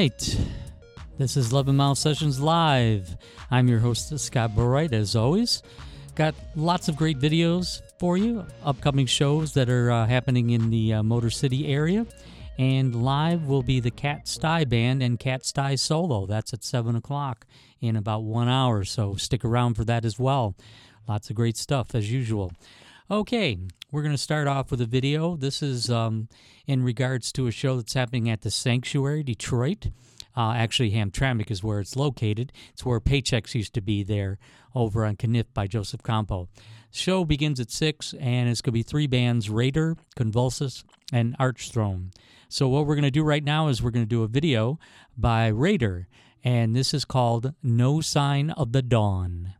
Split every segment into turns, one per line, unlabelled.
Right. This is 11 Mile Sessions Live. I'm your host, Scott Borright, as always. Got lots of great videos for you, upcoming shows that are uh, happening in the uh, Motor City area. And live will be the Cat Stye Band and Cat Stye Solo. That's at 7 o'clock in about one hour, so stick around for that as well. Lots of great stuff, as usual. Okay, we're going to start off with a video. This is um, in regards to a show that's happening at the Sanctuary, Detroit. Uh, actually, Hamtramck is where it's located. It's where Paychecks used to be there over on Caniff by Joseph Campau. Show begins at 6, and it's going to be three bands Raider, Convulsus, and Archthrone. So, what we're going to do right now is we're going to do a video by Raider, and this is called No Sign of the Dawn.
No sign of the dawn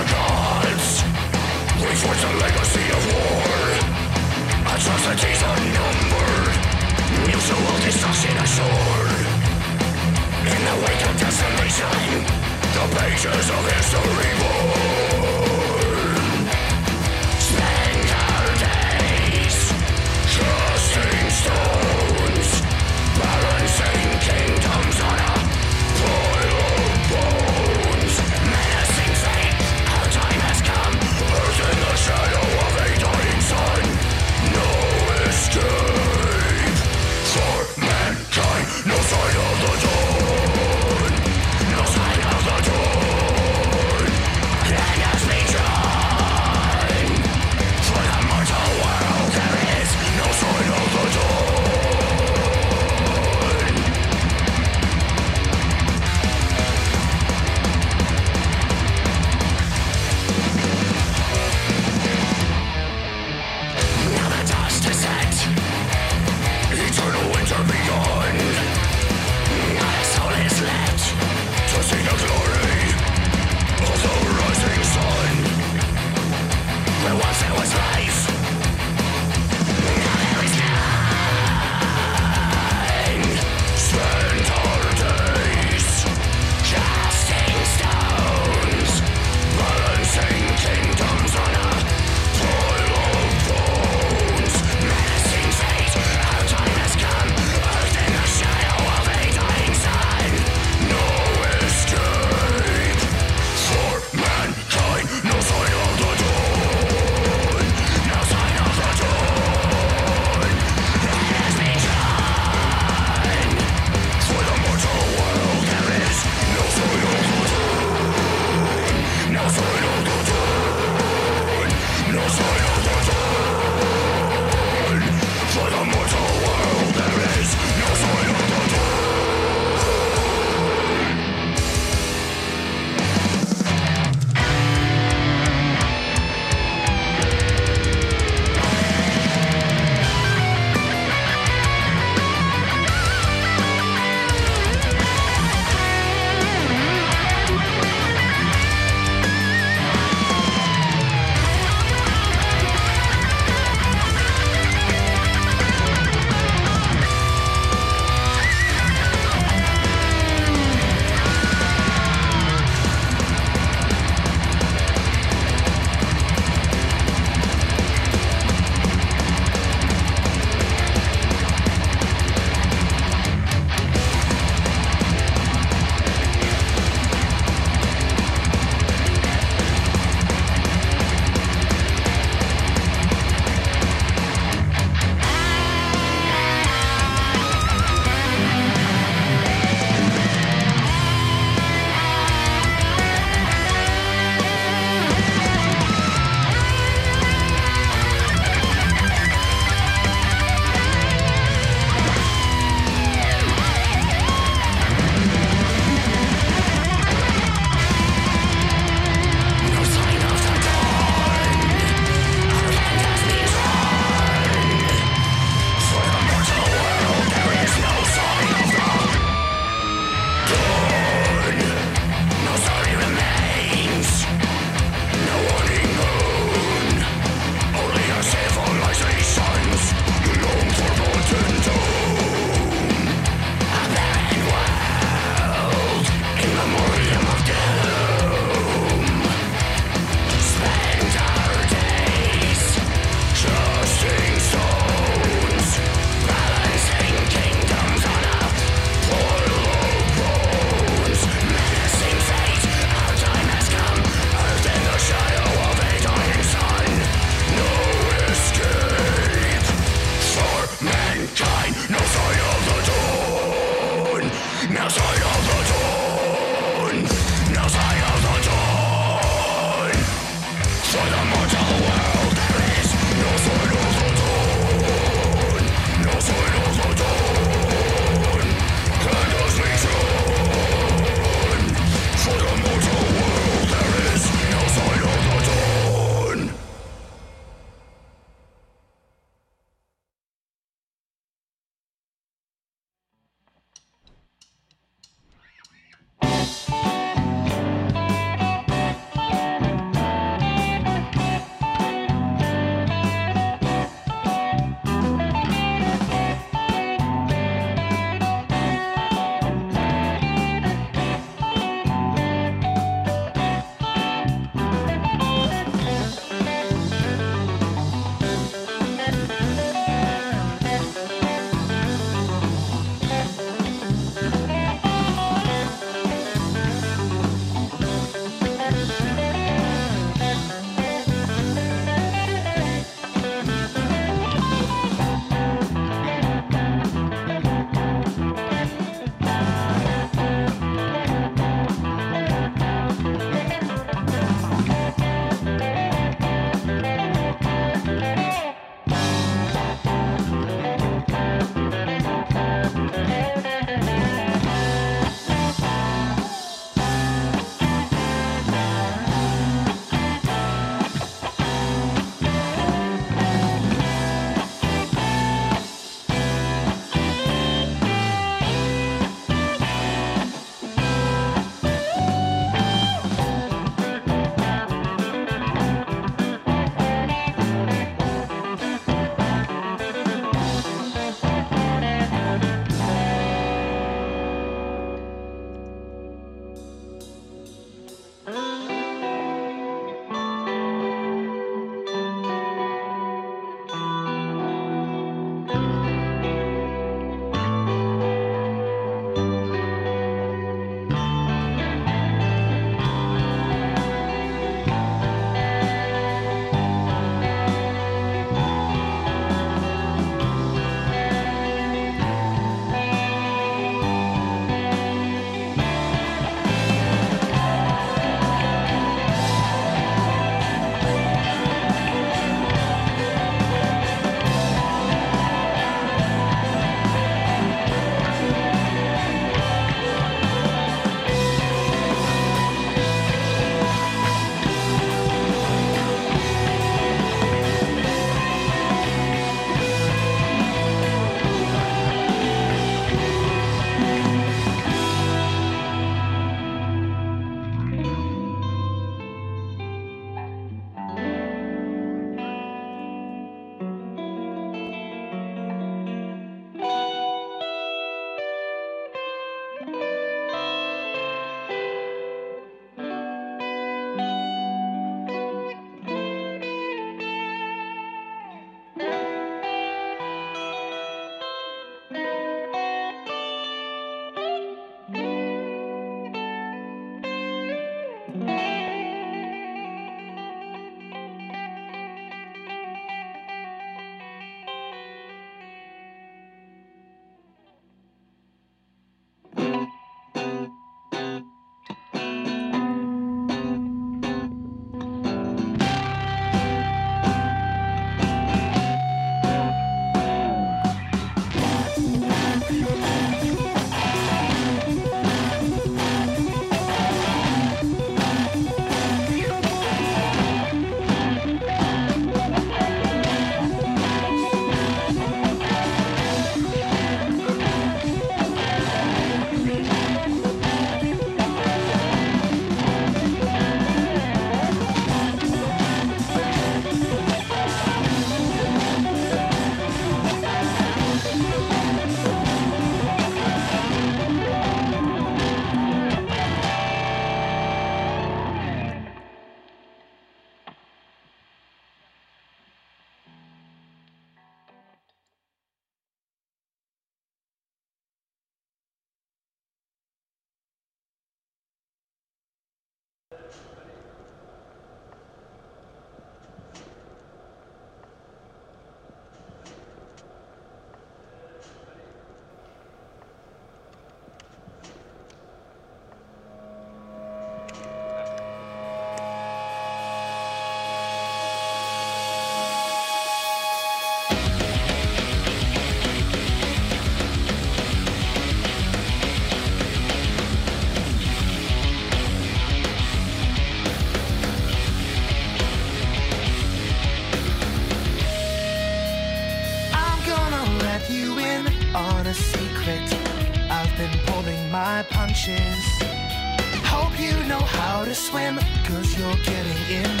in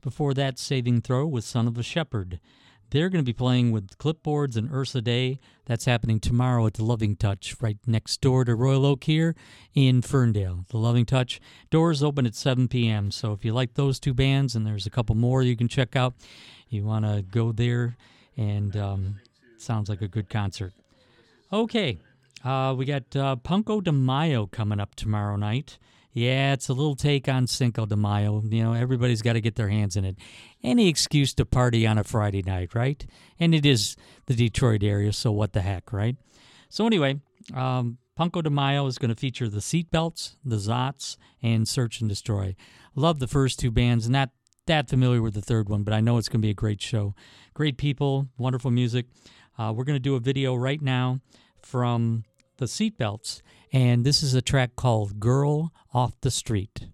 Before that, Saving Throw with Son of a Shepherd. They're going to be playing with clipboards and Ursa Day. That's happening tomorrow at the Loving Touch, right next door to Royal Oak here in Ferndale. The Loving Touch doors open at 7 p.m. So if you like those two bands, and there's a couple more you can check out, you want to go there, and um, sounds like a good concert. Okay, uh, we got uh, Punko de Mayo coming up tomorrow night. Yeah, it's a little take on Cinco de Mayo. You know, everybody's got to get their hands in it. Any excuse to party on a Friday night, right? And it is the Detroit area, so what the heck, right? So anyway, um, Punko de Mayo is going to feature the Seatbelts, the Zots, and Search and Destroy. Love the first two bands, not that familiar with the third one, but I know it's going to be a great show. Great people, wonderful music. Uh, we're going to do a video right now from the Seatbelts, and this is a track called Girl Off the Street.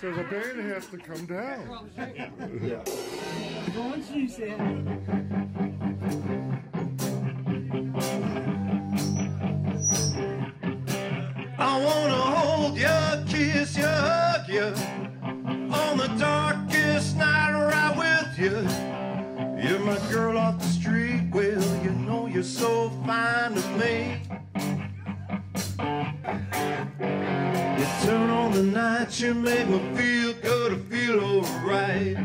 So the band has to come down. yeah. Once you said.
I wanna hold you, kiss you, hug you so fine to me. You turn on the night, you make me feel good, I feel alright.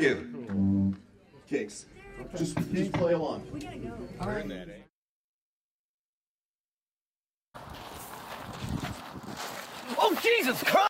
Again. Cakes. Just, just play along.
Oh, Jesus Christ!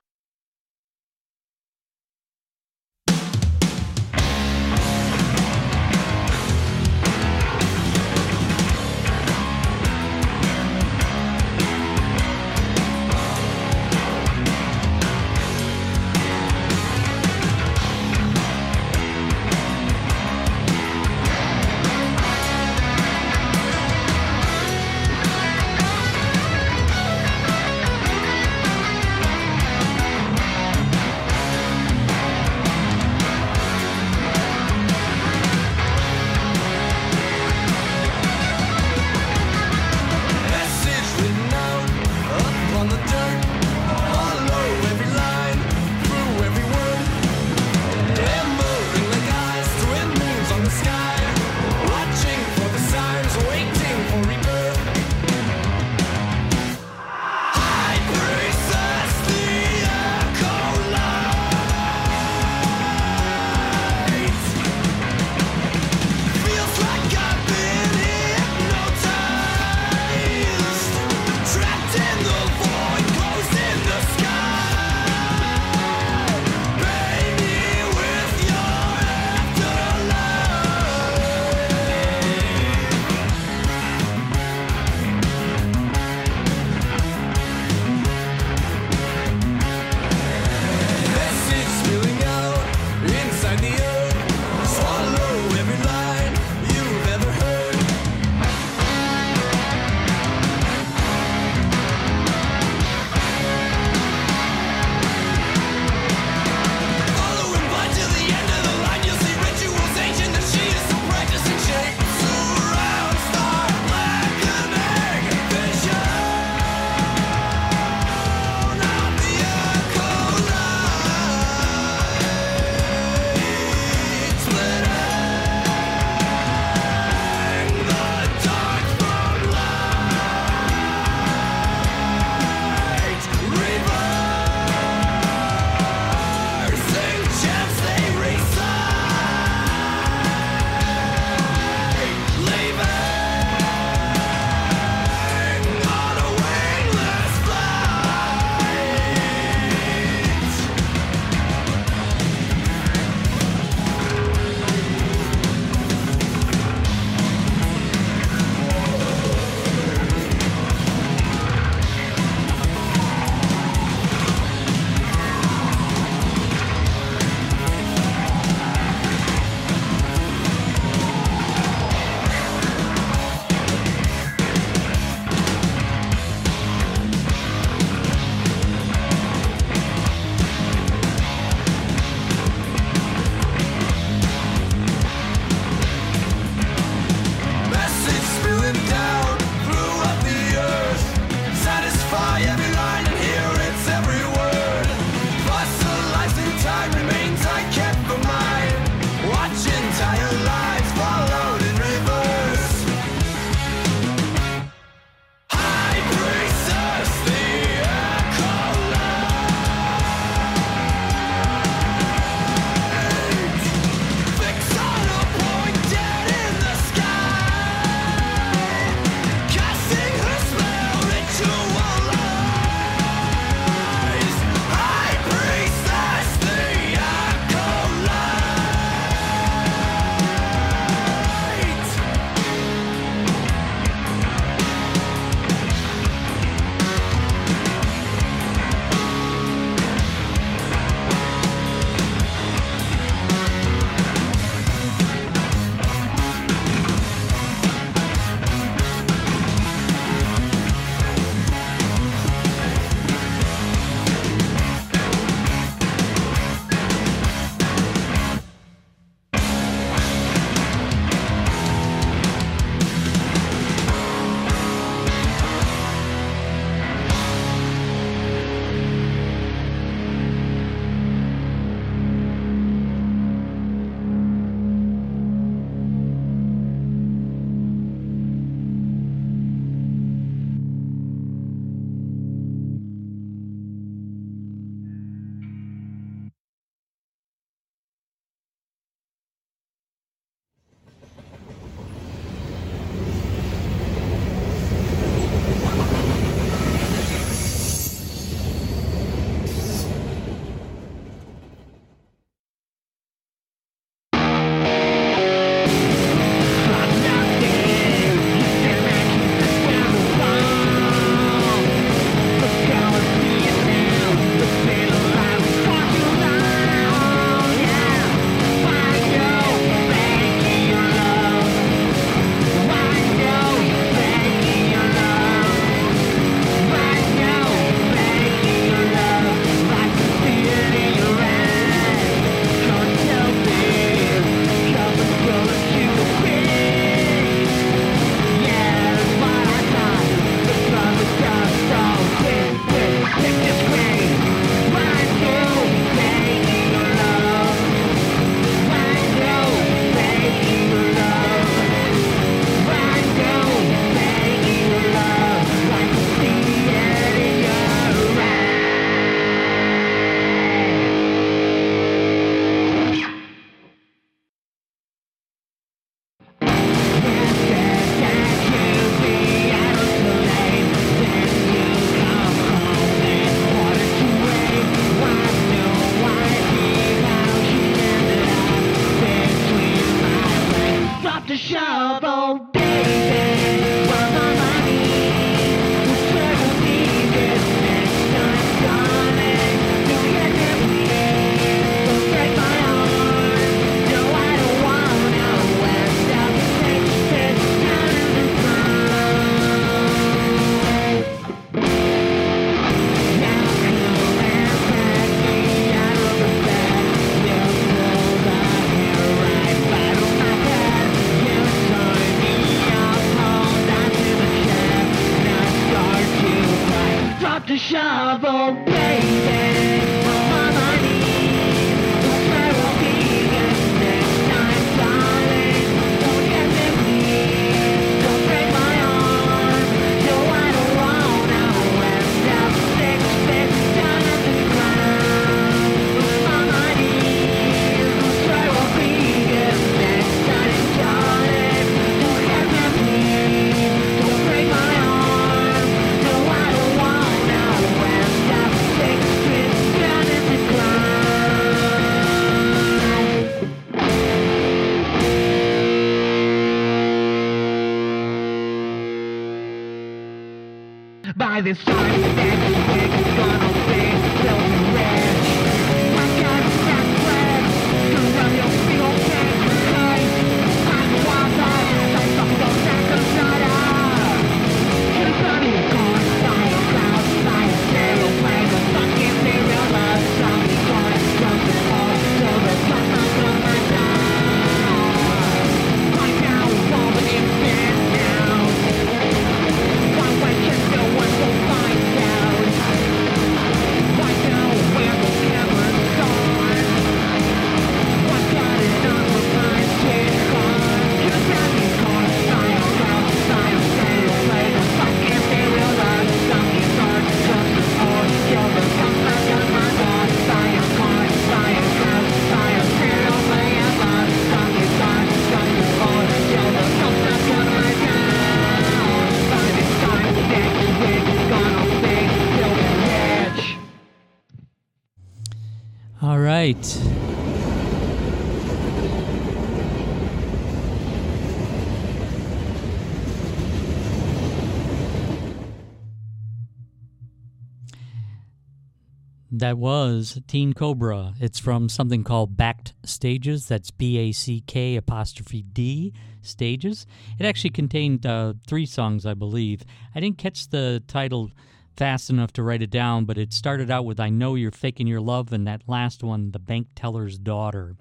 Was Teen Cobra. It's from something called Backed Stages. That's B A C K apostrophe D stages. It actually contained uh, three songs, I believe. I didn't catch the title fast enough to write it down, but it started out with I Know You're Faking Your Love, and that last one, The Bank Teller's Daughter.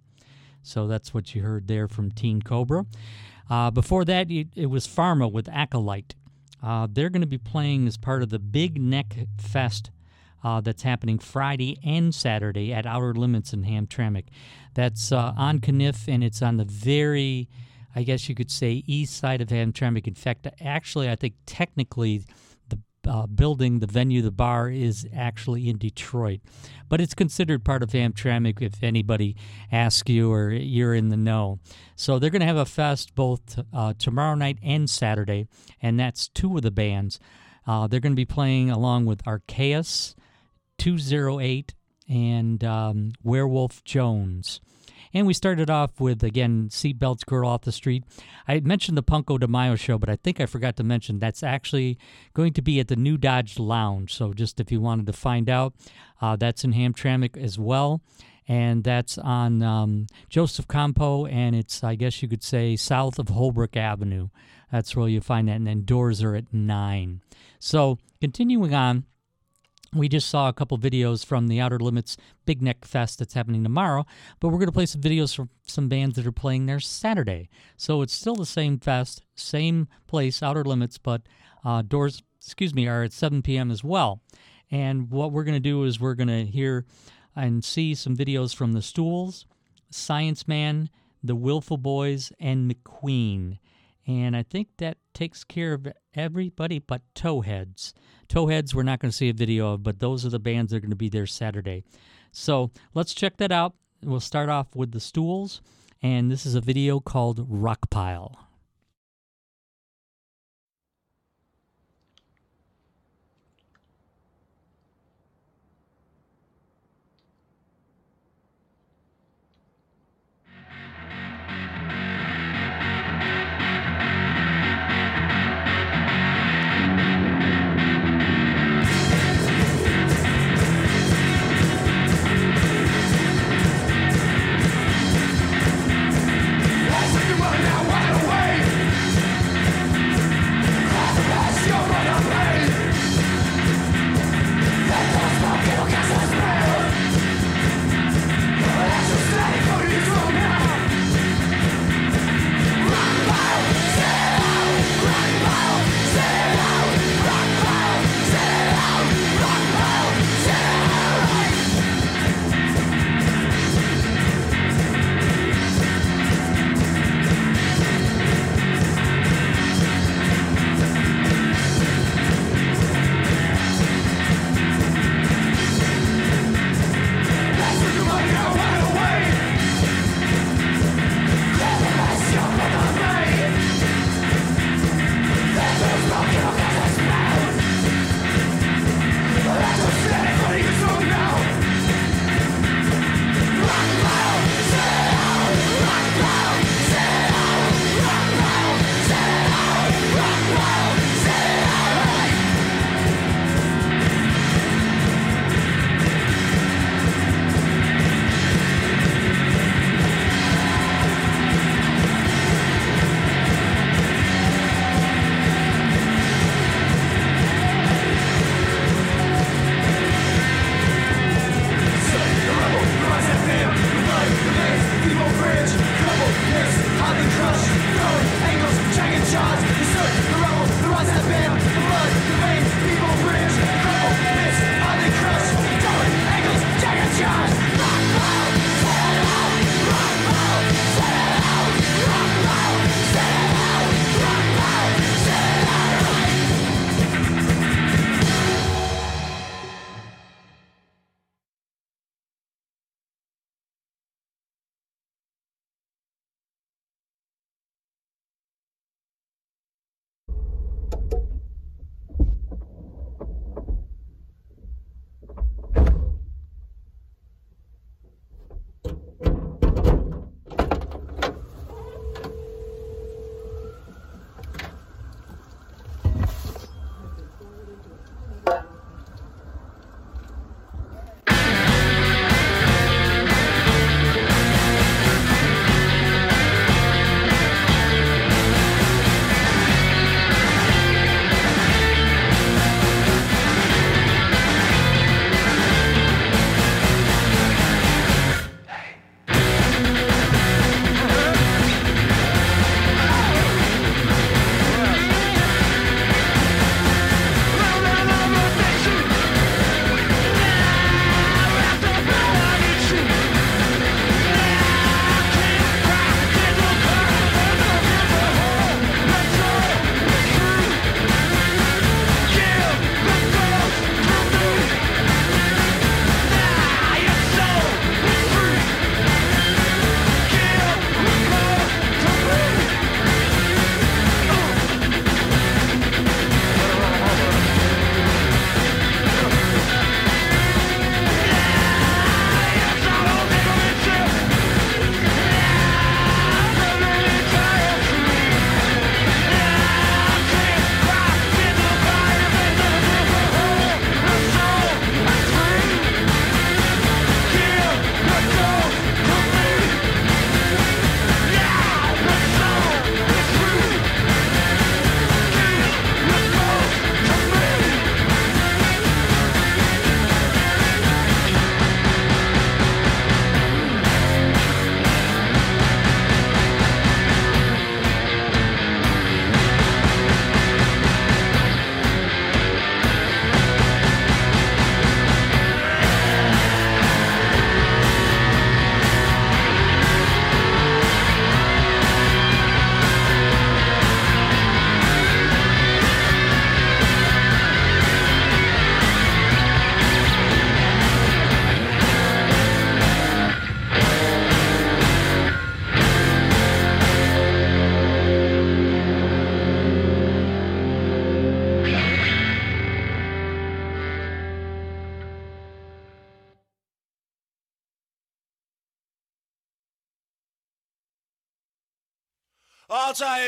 So that's what you heard there from Teen Cobra. Uh, before that, it, it was Pharma with Acolyte. Uh, they're going to be playing as part of the Big Neck Fest uh, that's happening Friday and Saturday at Outer Limits in Hamtramck. That's uh, on Caniff, and it's on the very, I guess you could say, east side of Hamtramck. In fact, actually, I think technically the uh, building, the venue, the bar is actually in Detroit, but it's considered part of Hamtramck if anybody asks you or you're in the know. So they're going to have a fest both uh, tomorrow night and Saturday, and that's two of the bands. Uh, they're going to be playing along with Arceus, 208, and um, Werewolf Jones. And we started off with, again, Seatbelts Girl Off the Street. I mentioned the Punko de Mayo show, but I think I forgot to mention that's actually going to be at the New Dodge Lounge. So just if you wanted to find out, uh, that's in Hamtramck as well. And that's on um, Joseph Campau, and it's, I guess you could say, south of Holbrook Avenue. That's where you find that. And then doors are at 9. So continuing on, we just saw a couple videos from the Outer Limits Big Neck Fest that's happening tomorrow, but we're going to play some videos from some bands that are playing there Saturday. So it's still the same fest, same place, Outer Limits, but uh, doors, excuse me, are at 7 p.m. as well. And what we're going to do is we're going to hear and see some videos from the Stools, Science Man, the Willful Boys, and McQueen. And I think that takes care of everybody but Towheads. Towheads, we're not going to see a video of, but those are the bands that are going to be there Saturday. So let's check that out. We'll start off with the Stools, and this is a video called Rock Pile.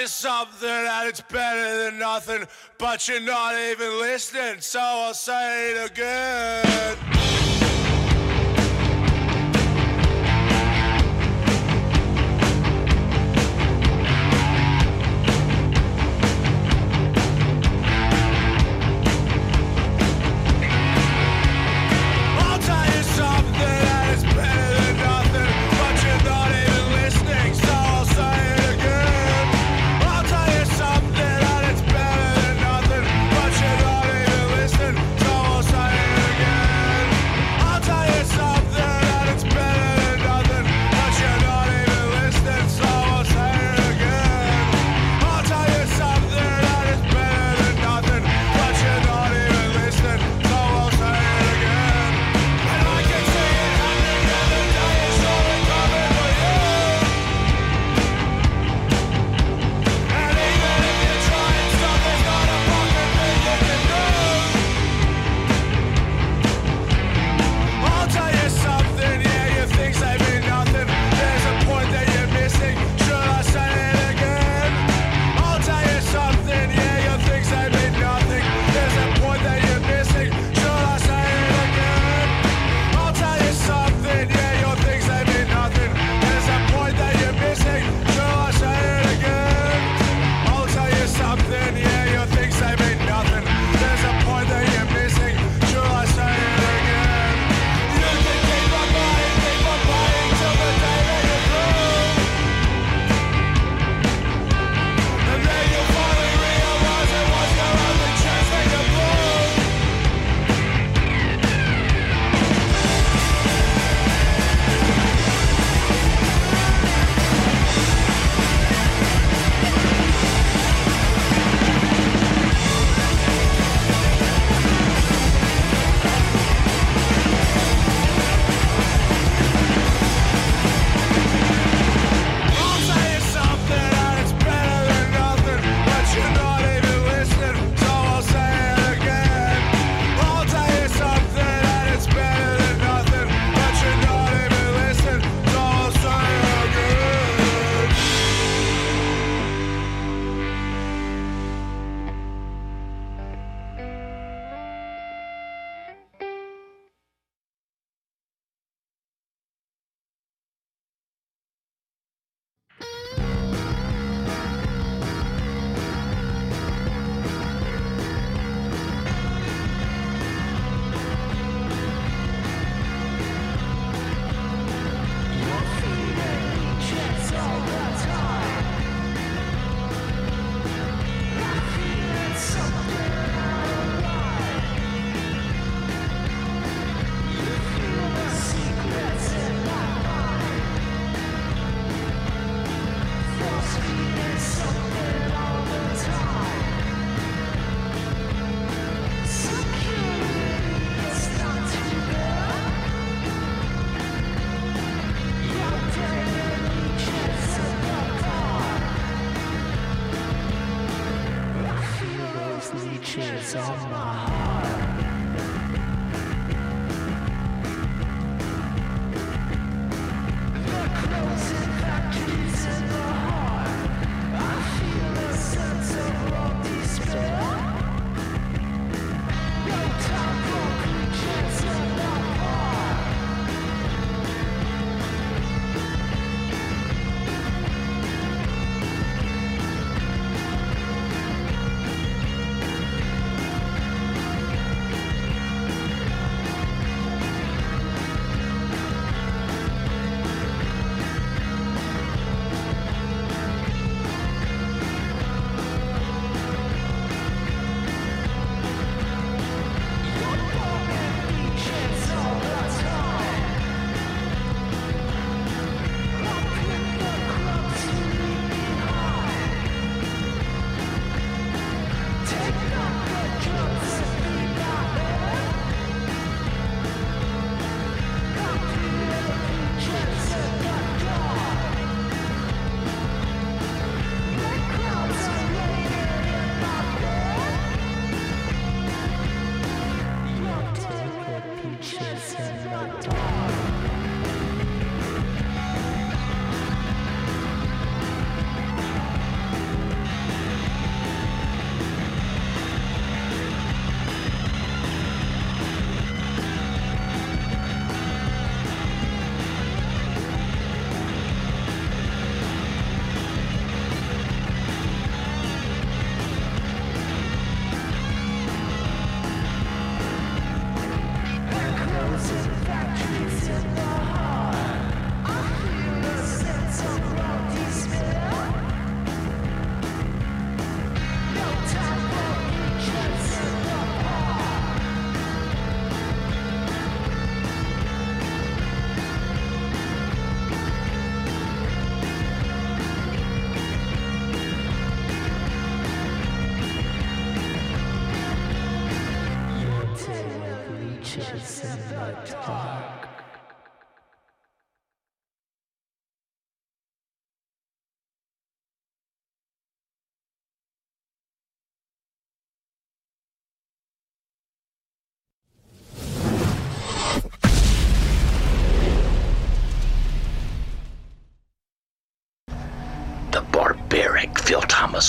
something and it's better than nothing, but you're not even listening, so I'll say it again.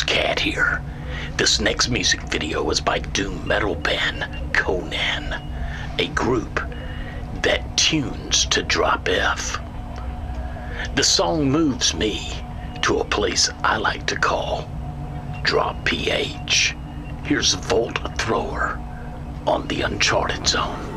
Cat here. This next music video is by doom metal band Conan, a group that tunes to drop F. The song moves me to a place I like to call Drop PH. Here's Volt Thrower on the Uncharted Zone.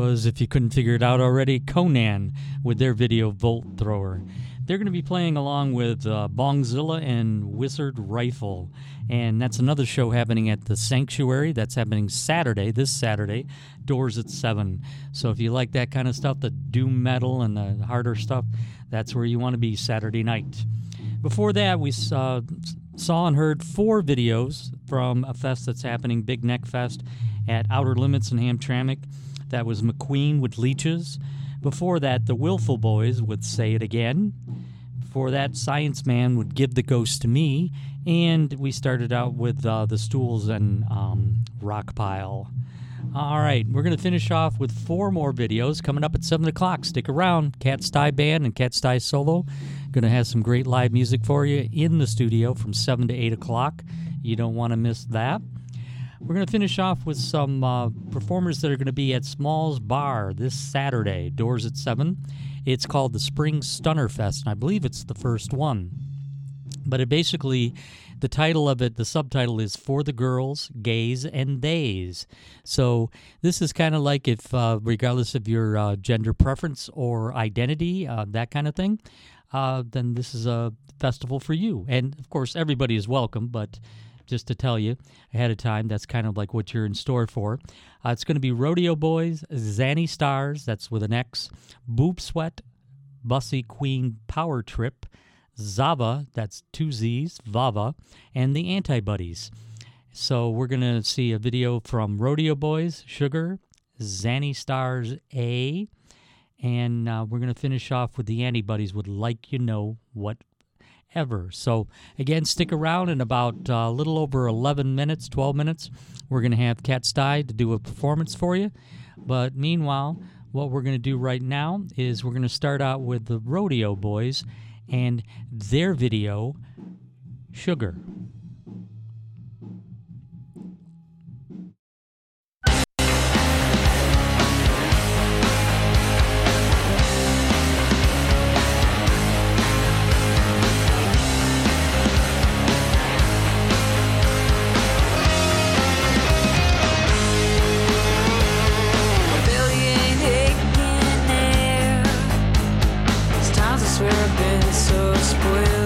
Was, if you couldn't figure it out already, Conan with their video Volt Thrower. They're going to be playing along with uh, Bongzilla and Wizard Rifle. And that's another show happening at the Sanctuary. That's happening Saturday, this Saturday, doors at 7. So if you like that kind of stuff, the doom metal and the harder stuff, that's where you want to be Saturday night. Before that, we saw, saw and heard four videos from a fest that's happening, Big Neck Fest, at Outer Limits in Hamtramck. That was McQueen with Leeches. Before that, the Willful Boys would Say It Again. Before that, Science Man would Give the Ghost to Me. And we started out with uh, the Stools and um, Rock Pile. All right, we're going to finish off with four more videos coming up at 7 o'clock. Stick around. Cat Sty Band and Cat Sty Solo Going to have some great live music for you in the studio from 7 to 8 o'clock. You don't want to miss that. We're going to finish off with some uh, performers that are going to be at Smalls Bar this Saturday, doors at 7. It's called the Spring Stunner Fest, and I believe it's the first one. But it basically, the title of it, the subtitle is For the Girls, Gays, and Days. So this is kind of like if, uh, regardless of your uh, gender preference or identity, uh, that kind of thing, uh, then this is a festival for you. And of course, everybody is welcome, but just to tell you ahead of time, that's kind of like what you're in store for. Uh, it's going to be Rodeo Boys, Xanny Stars, that's with an X, Boob Sweat, Bussy Queen Power Trip, Zava, that's two Z's, Vava, and the Antibodies. So we're going to see a video from Rodeo Boys, Sugar, Xanny Stars A, and uh, we're going to finish off with the Antibodies with Like You Know What ever. So, again, stick around in about uh, a little over 11 minutes, 12 minutes. We're going to have Cat Stye to do a performance for you. But meanwhile, what we're going to do right now is we're going to start out with the Rodeo Boys and their video, Sugar.
These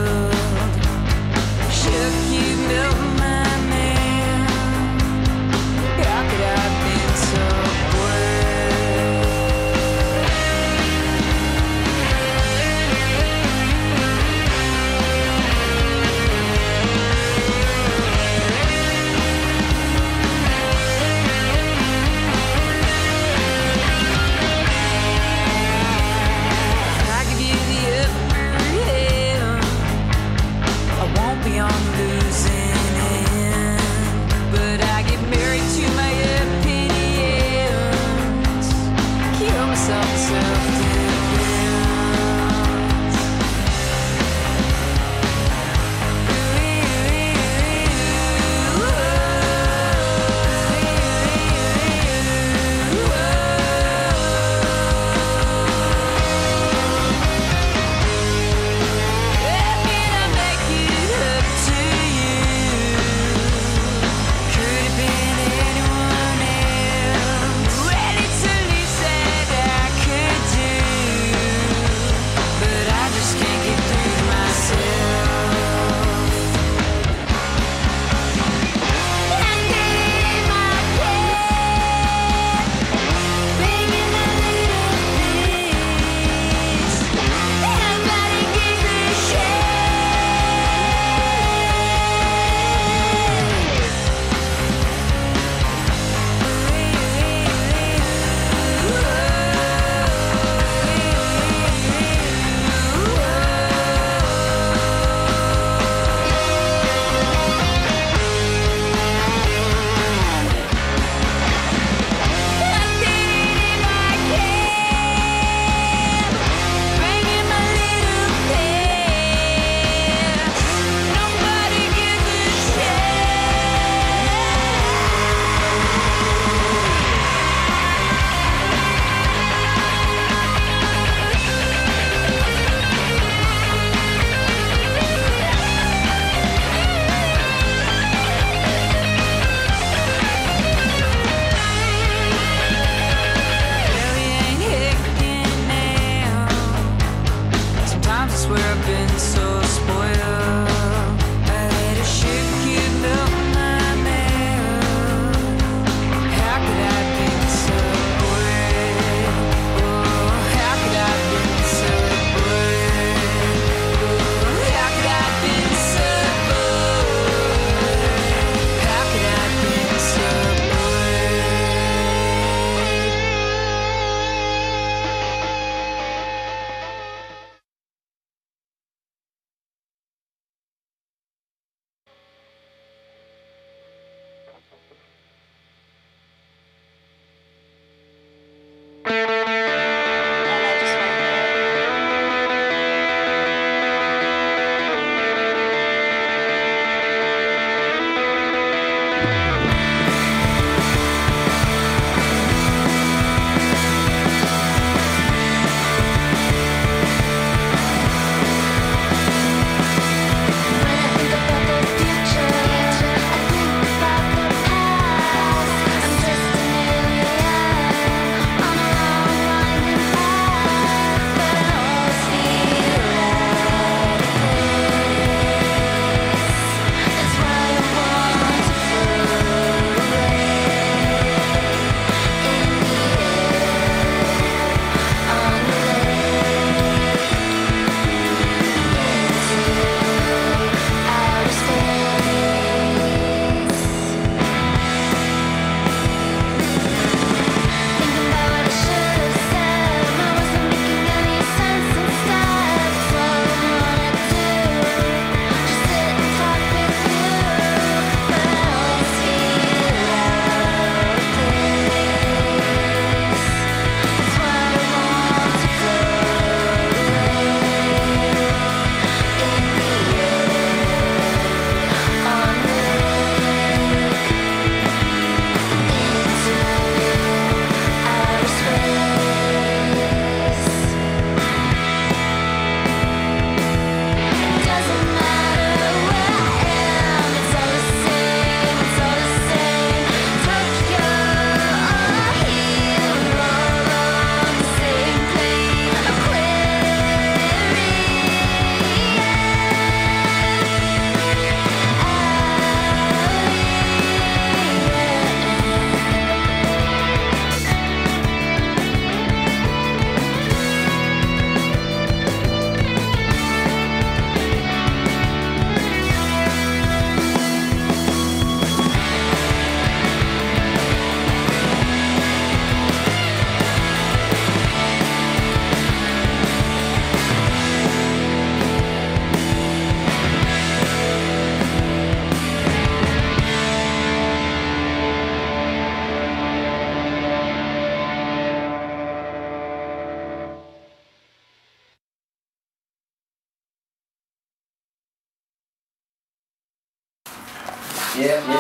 Yeah,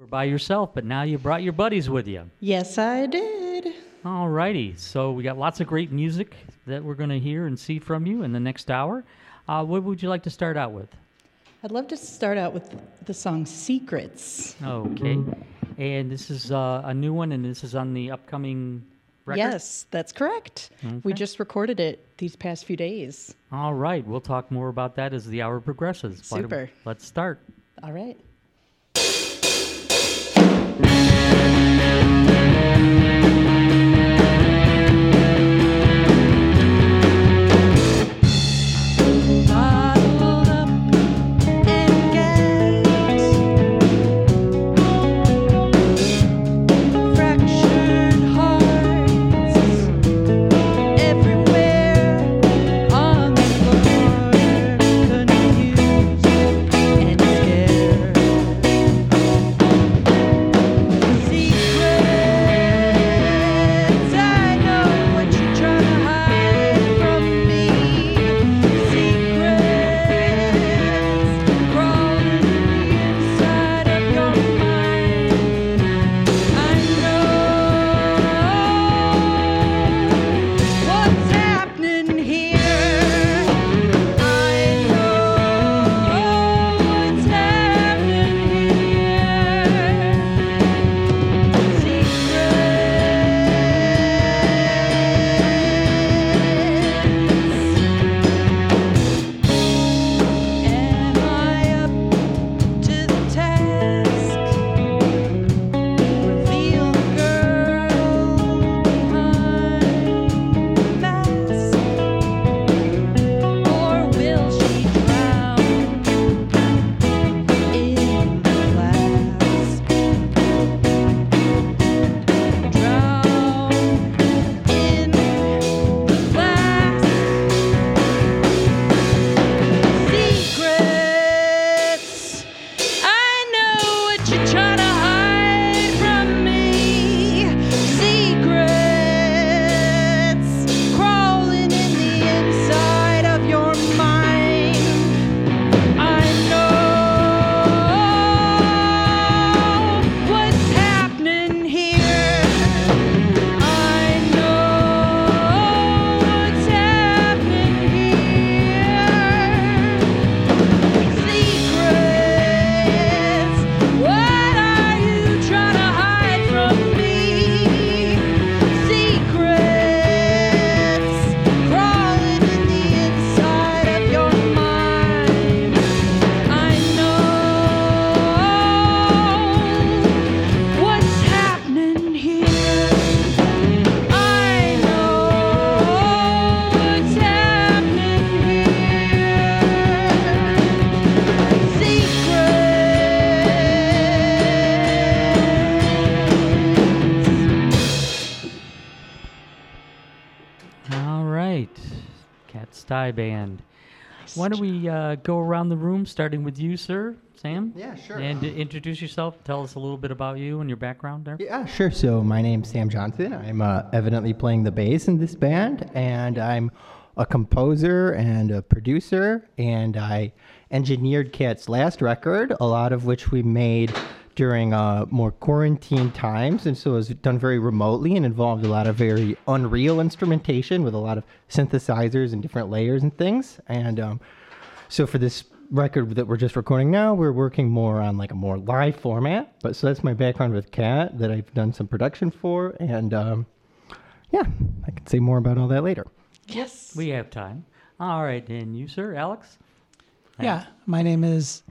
We're by yourself, but now you brought your buddies with you.
Yes, I did.
Alrighty, so we got lots of great music that we're going to hear and see from you in the next hour. Uh, what would you like to start out with?
I'd love to start out with the song Secrets.
Okay, and this is uh, a new one, and this is on the upcoming record.
Yes, that's correct. We just recorded it these past few days.
All right, we'll talk more about that as the hour progresses.
Super.
Let's start.
All right.
Why don't we uh, go around the room, starting with you, sir, Sam?
Yeah, sure.
And uh, introduce yourself. Tell us a little bit about you and your background there.
Yeah, sure. So my name's Sam Johnson. I'm uh, evidently playing the bass in this band, and I'm a composer and a producer, and I engineered Cat's last record, a lot of which we made during uh, more quarantine times, and so it was done very remotely and involved a lot of very unreal instrumentation with a lot of synthesizers and different layers and things. And um, so for this record that we're just recording now, we're working more on like a more live format. But so that's my background with Cat that I've done some production for, and um, yeah, I can say more about all that later.
Yes.
We have time. All right, and you, sir, Alex?
Yeah, my name is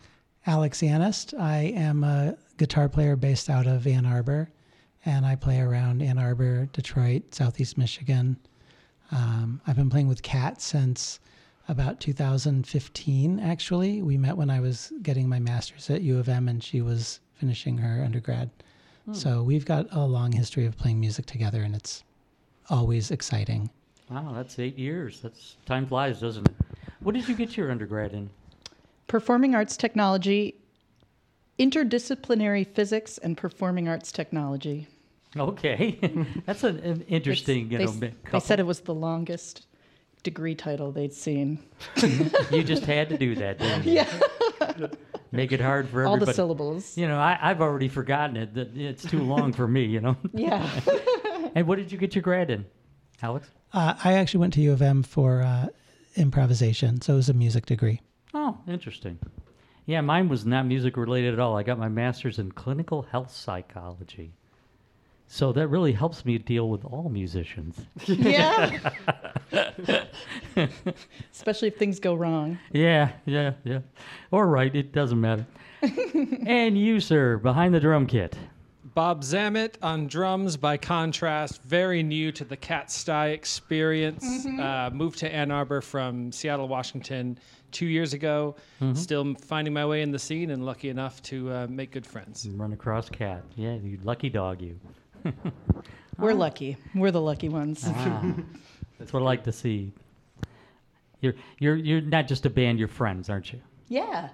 Alex Anest. I am a guitar player based out of Ann Arbor, and I play around Ann Arbor, Detroit, Southeast Michigan. Um, I've been playing with Kat since about 2015, actually. We met when I was getting my master's at U of M, and she was finishing her undergrad.
Hmm.
So we've got a long history of playing music together, and it's always exciting.
Wow, that's eight years. That's time flies, doesn't it? What did you get your undergrad in?
Performing arts technology, interdisciplinary physics, and performing arts technology.
Okay, that's an, an interesting, you
they,
know.
s-
mi-
they said it was the longest degree title they'd seen.
you just had to do that, didn't you?
Yeah.
make it hard for everybody.
All the syllables.
You know, I, I've already forgotten it. That it's too long for me. You know.
Yeah.
and what did you get your grad in, Alex?
Uh, I actually went to U of M for uh, improvisation, so it was a music degree.
Oh, interesting. Yeah, mine was not music related at all. I got my master's in clinical health psychology. So that really helps me deal with all musicians.
Yeah. Especially if things go wrong.
yeah, yeah, yeah. Or right, it doesn't matter. and you, sir, behind the drum kit.
Bob Zammit on drums, by contrast, very new to the Cat Sty experience.
Mhm.
Uh, moved to Ann Arbor from Seattle, Washington two years ago.
Mhm.
Still finding my way in the scene and lucky enough to uh, make good friends.
Run across cat. Yeah, you lucky dog, you.
We're lucky. We're the lucky ones.
Ah, that's what I like to see. You're you're you're not just a band. You're friends, aren't you?
Yeah.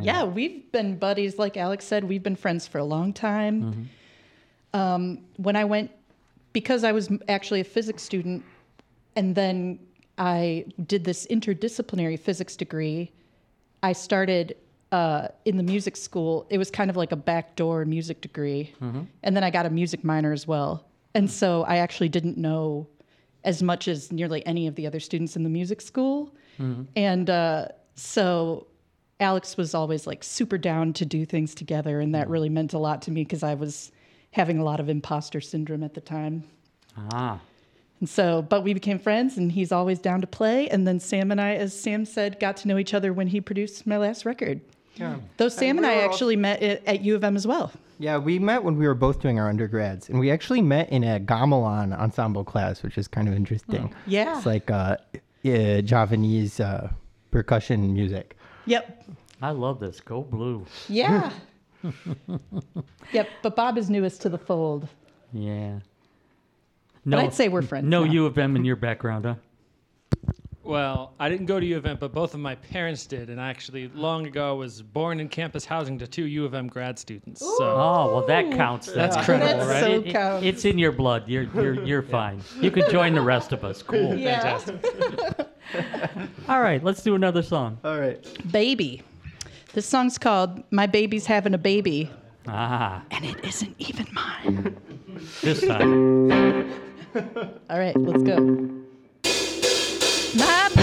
Yeah, we've been buddies. Like Alex said, we've been friends for a long time. Um, when I went, because I was actually a physics student, and then I did this interdisciplinary physics degree, I started uh, in the music school. It was kind of like a backdoor music degree.
Mhm.
And then I got a music minor as well. And so I actually didn't know as much as nearly any of the other students in the music school. And uh, so Alex was always like super down to do things together. And that really meant a lot to me because I was having a lot of imposter syndrome at the time.
Ah.
And so, but we became friends and he's always down to play. And then Sam and I, as Sam said, got to know each other when he produced my last record.
Yeah.
Though Sam and,
we
I
were
actually met at, at U of M as well.
Yeah, we met when we were both doing our undergrads, and we actually met in a gamelan ensemble class, which is kind of interesting.
Yeah.
It's like uh, yeah, Javanese uh, percussion music.
Yep.
I love this. Go blue.
Yeah. yep. But Bob is newest to the fold.
Yeah.
But I'd say we're friends
No
now.
U of M in your background, huh?
Well, I didn't go to U of M, but both of my parents did. And actually, long ago, was born in campus housing to two U of M grad students. So
Oh well, that counts. then.
That's credible, right?
It- it- it's in your blood. You're you're you're fine. You can join the rest of us. Cool.
Yeah.
Fantastic.
All right, let's do another song.
All right.
Baby. This song's called My Baby's Having a Baby.
Ah.
And it isn't even mine.
This time.
All right, let's go. My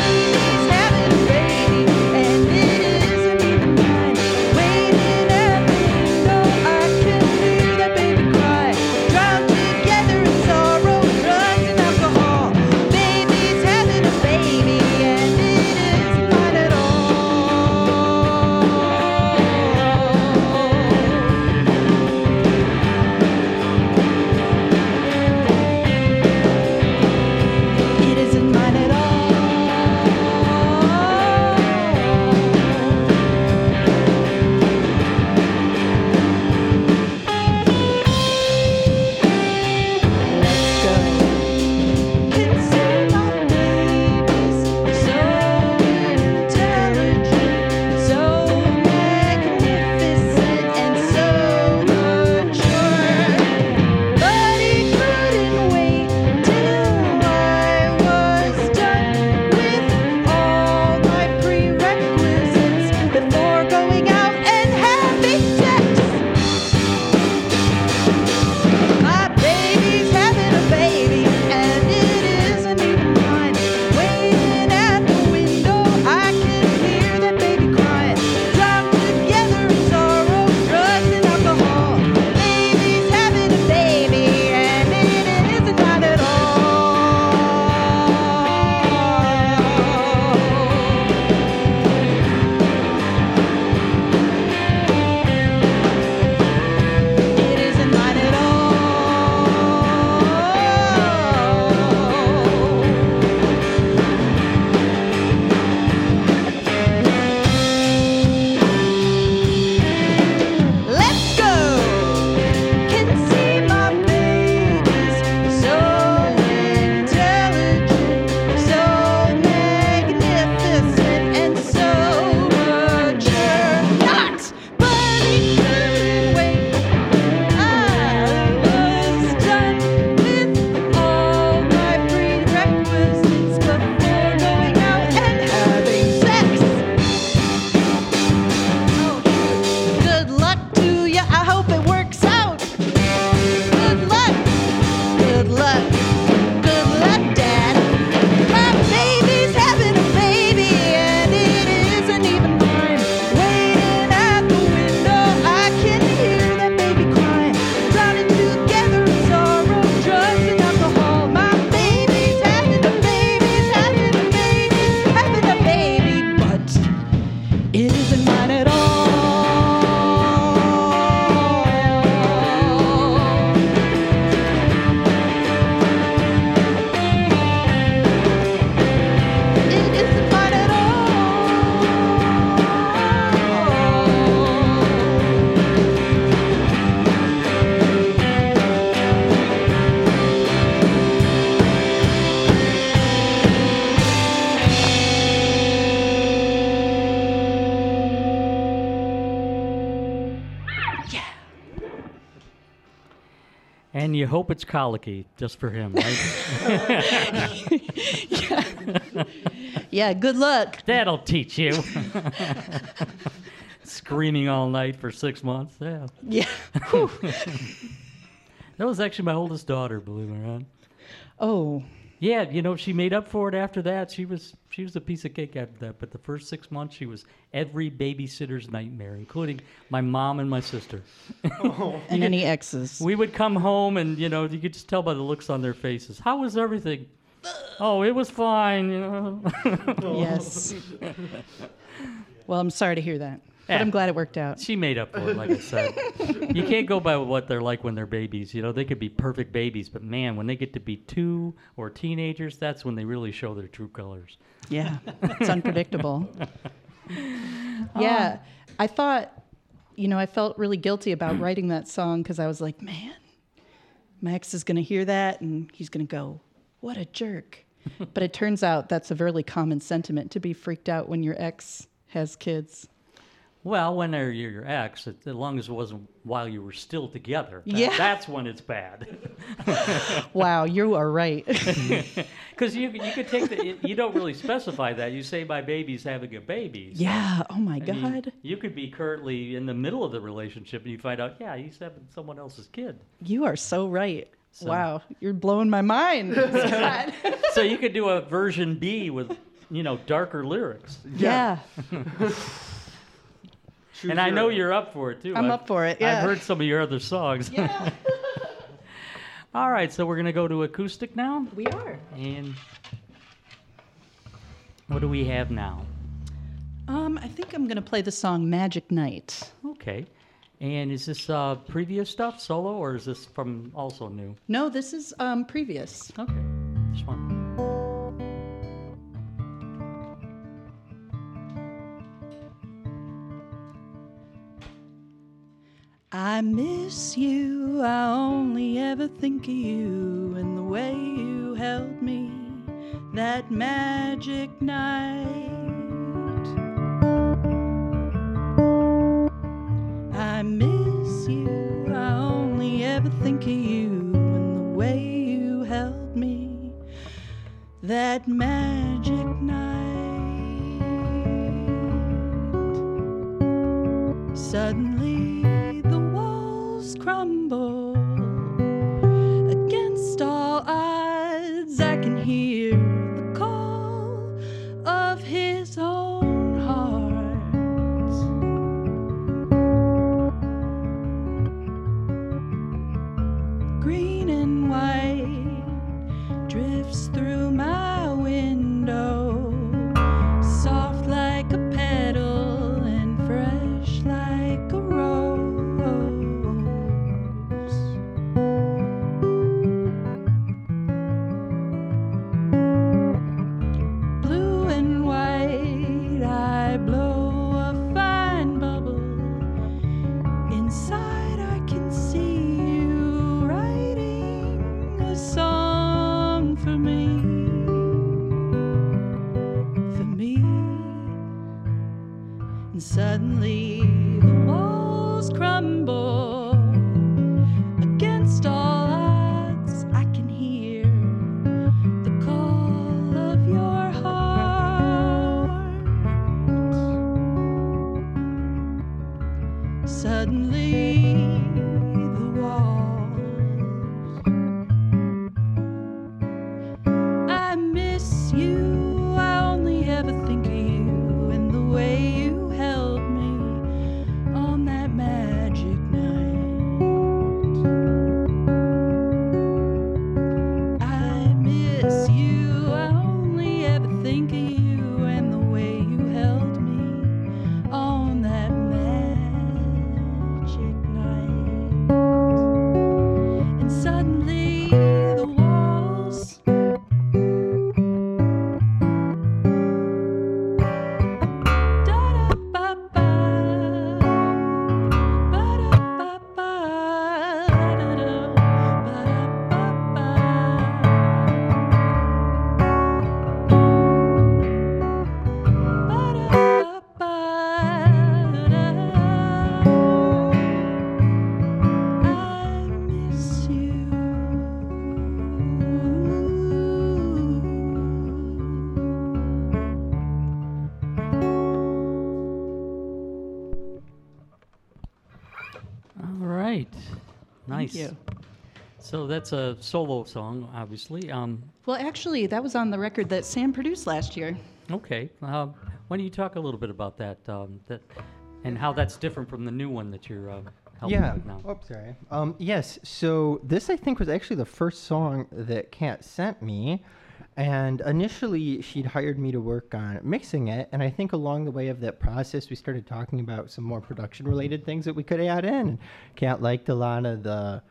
And
it's colicky just for him, right?
Yeah, good luck.
That'll teach you. Screaming all night for six months. Yeah.
Yeah.
that was actually my oldest daughter, believe it or not.
Oh.
Yeah, you know, she made up for it after that. She was she was a piece of cake after that. But the first six months, she was every babysitter's nightmare, including my mom and my sister. Oh.
And any exes.
We would come home, and you know, you could just tell by the looks on their faces. How was everything? oh, it was fine. You know. Oh.
Yes. Well, I'm sorry to hear that. But
Yeah.
I'm eh. glad it worked out.
She made up for it, like I said. you can't go by what they're like when they're babies. You know, they could be perfect babies, but man, when they get to be two or teenagers, that's when they really show their true colors.
Yeah, it's unpredictable. yeah, oh. I thought, you know, I felt really guilty about writing that song because I was like, man, Max is going to hear that and he's going to go, what a jerk. but it turns out that's a very common sentiment to be freaked out when your ex has kids.
Well, when they're your, your ex, as as long as it wasn't while you were still together, that-
Yeah.
that's when it's bad.
wow, you are right.
Because you you could take the you don't really specify that. You say my baby's having a baby. So,
Yeah, oh my
I mean,
God.
you could be currently in the middle of the relationship and you find out, yeah, he's having someone else's kid.
You are so right.
So-
Wow, you're blowing my mind.
So you could do a version B with, you know, darker lyrics.
Yeah.
And I know you're up for it too.
I'm
I've-
up for it, yeah.
I've heard some of your other songs.
Yeah.
All right, so we're gonna go to acoustic now.
We are.
And what do we have now?
Um, I think I'm gonna play the song "Magic Night."
Okay. And is this uh, previous stuff, solo, or is this from also new?
No, this is um previous.
Okay. This one.
I miss you. I only ever think of you and the way you held me that magic night. I miss you. I only ever think of you and the way you held me that magic night. Suddenly crumble
So that's a solo song, obviously. Um,
Well, actually, that was on the record that Sam produced last year.
okay. Um, why don't you talk a little bit about that, um, that, and how that's different from the new one that you're uh, helping
yeah.
with now?
Oops, sorry. Um, yes. So this, I think, was actually the first song that Kat sent me, and initially she'd hired me to work on mixing it, and I think along the way of that process, we started talking about some more production-related things that we could add in. And Kat liked a lot of the.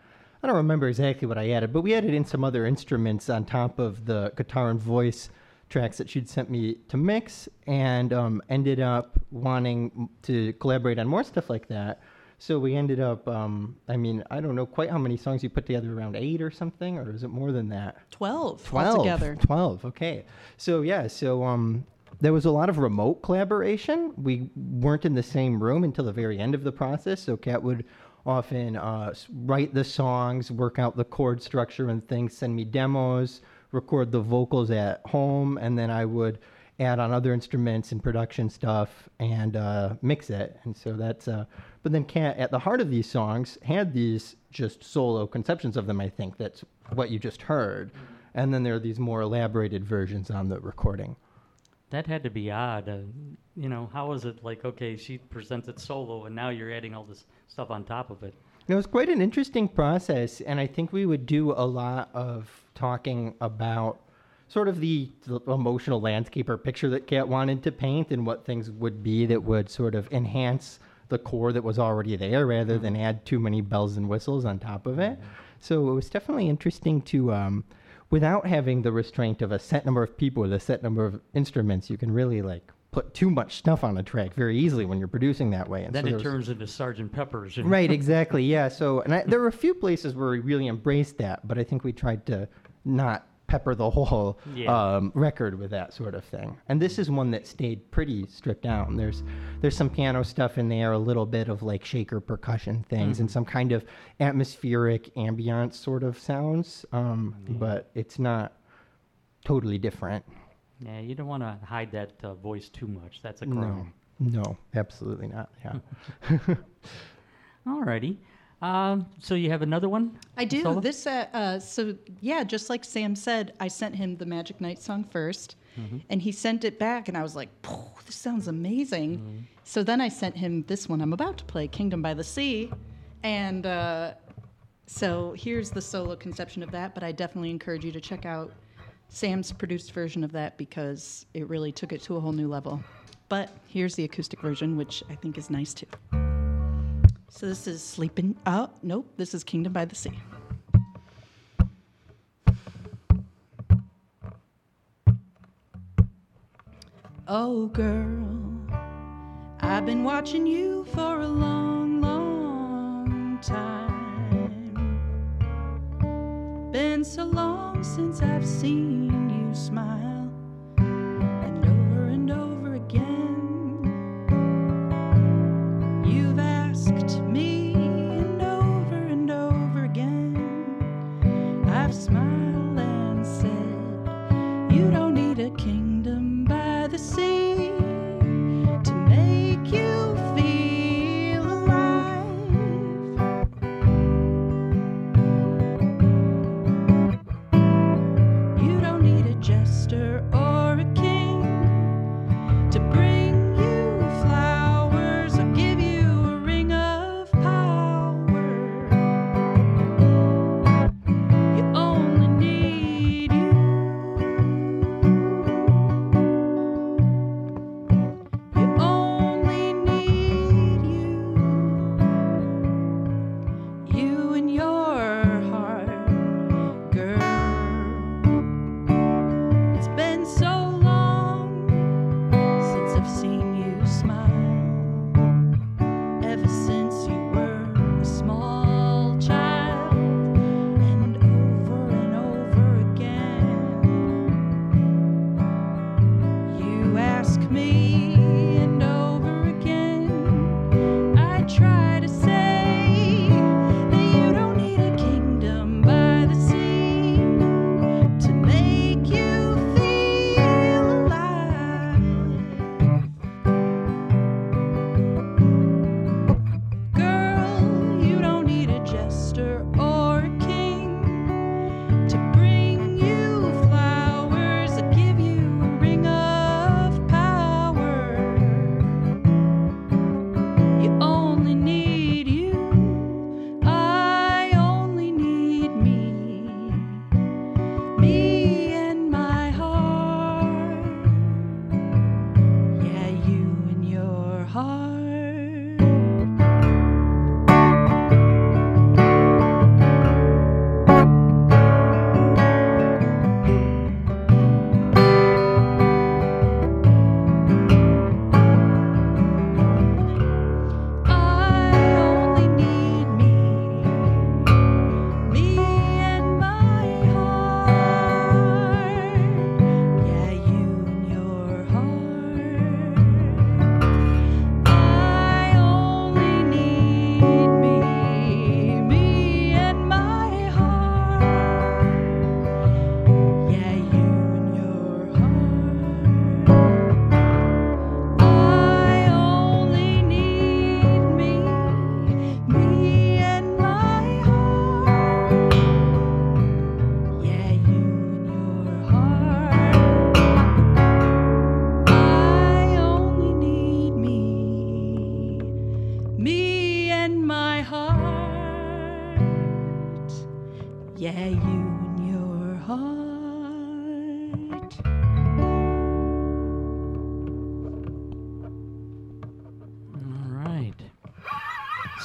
I don't remember exactly what I added, but we added in some other instruments on top of the guitar and voice tracks that she'd sent me to mix, and um, ended up wanting to collaborate on more stuff like that. So we ended up, um, I mean, I don't know quite how many songs you put together, around eight or something, or is it more than that?
12,
12
altogether.
12, okay. So yeah, so um, there was a lot of remote collaboration. We weren't in the same room until the very end of the process, so Kat would often uh, write the songs, work out the chord structure and things, send me demos, record the vocals at home, and then I would add on other instruments and production stuff and uh, mix it. And so that's, uh, but then at the heart of these songs, had these just solo conceptions of them, I think. That's what you just heard. And then there are these more elaborated versions on the recording.
That had to be odd. Uh, you know, how was it like, okay, she presents it solo, and now you're adding all this stuff on top of it?
It was quite an interesting process, and I think we would do a lot of talking about sort of the, the emotional landscape or picture that Kat wanted to paint and what things would be that would sort of enhance the core that was already there rather than add too many bells and whistles on top of it. So it was definitely interesting to, um, without having the restraint of a set number of people with a set number of instruments, you can really like put too much stuff on a track very easily when you're producing that way. And
then
so
it turns into Sergeant Pepper's.
Right, exactly. Yeah. So, and I, there were a few places where we really embraced that, but I think we tried to not pepper the whole
Yeah.
um, record with that sort of thing. And this is one that stayed pretty stripped down. There's there's some piano stuff in there, a little bit of like shaker percussion things, and
Mhm.
some kind of atmospheric ambiance sort of sounds. Um, But it's not totally different.
Yeah, you don't want to hide that uh, voice too much. That's a
No,
crime.
no, absolutely not. Yeah.
Alrighty. Um, so you have another one?
I do.
Solo?
This, uh, uh, so yeah, just like Sam said, I sent him the Magic Night song 1st
Mhm.
and he sent it back, and I was like, "This sounds amazing."
Mm-hmm.
So then I sent him this one I'm about to play, "Kingdom by the Sea," and uh, so here's the solo conception of that. But I definitely encourage you to check out Sam's produced version of that because it really took it to a whole new level. But here's the acoustic version, which I think is nice too. So this is Sleeping. Oh, nope. This is Kingdom by the Sea. Oh, girl, I've been watching you for a long, long time. Been so long since I've seen you smile, You don't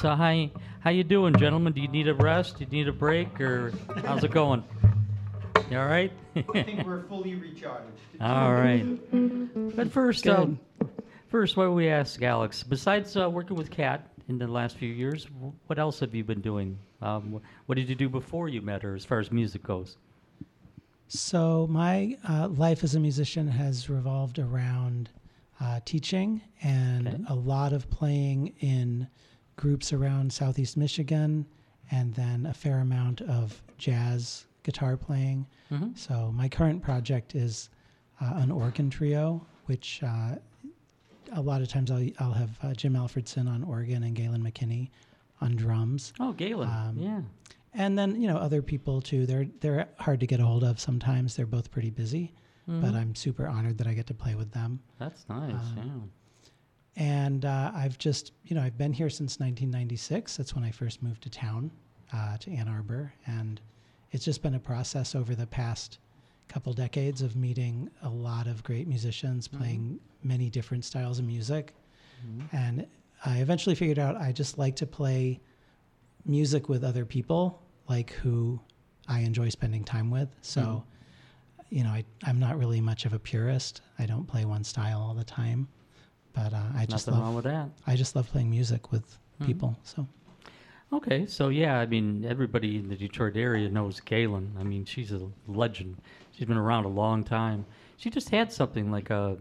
So how how you doing, gentlemen? Do you need a rest? Do you need a break, or how's it going? You all right?
I think we're fully recharged.
all right. But first,
Good.
first, what we ask Alex? Besides uh, working with Kat in the last few years, what else have you been doing? Um, what did you do before you met her, as far as music goes?
So my uh, life as a musician has revolved around uh, teaching and
Okay.
a lot of playing in groups around Southeast Michigan, and then a fair amount of jazz guitar playing.
Mhm.
So my current project is uh, an organ trio, which uh, a lot of times I'll, I'll have uh, Jim Alfredson on organ and Gayelynn McKinney on drums.
Oh, Gayelynn.
Um,
yeah.
and then you know other people too. They're they're hard to get a hold of sometimes. They're both pretty busy, but
Mhm.
I'm super honored that I get to play with them.
That's nice.
Um, And uh, I've just you know I've been here since 1996. That's when I first moved to town, uh, to Ann Arbor, and it's just been a process over the past couple decades of meeting a lot of great musicians playing many different styles of music. And I eventually figured out I just like to play music with other people, like who I enjoy spending time with. So,
Mhm.
you know, I, I'm not really much of a purist. I don't play one style all the time, but uh, I just
Nothing
love
wrong with that.
I just love playing music with
Mhm.
people. So
Okay, so yeah, I mean, everybody in the Detroit area knows Gayelynn. I mean, she's a legend. She's been around a long time. She just had something like a,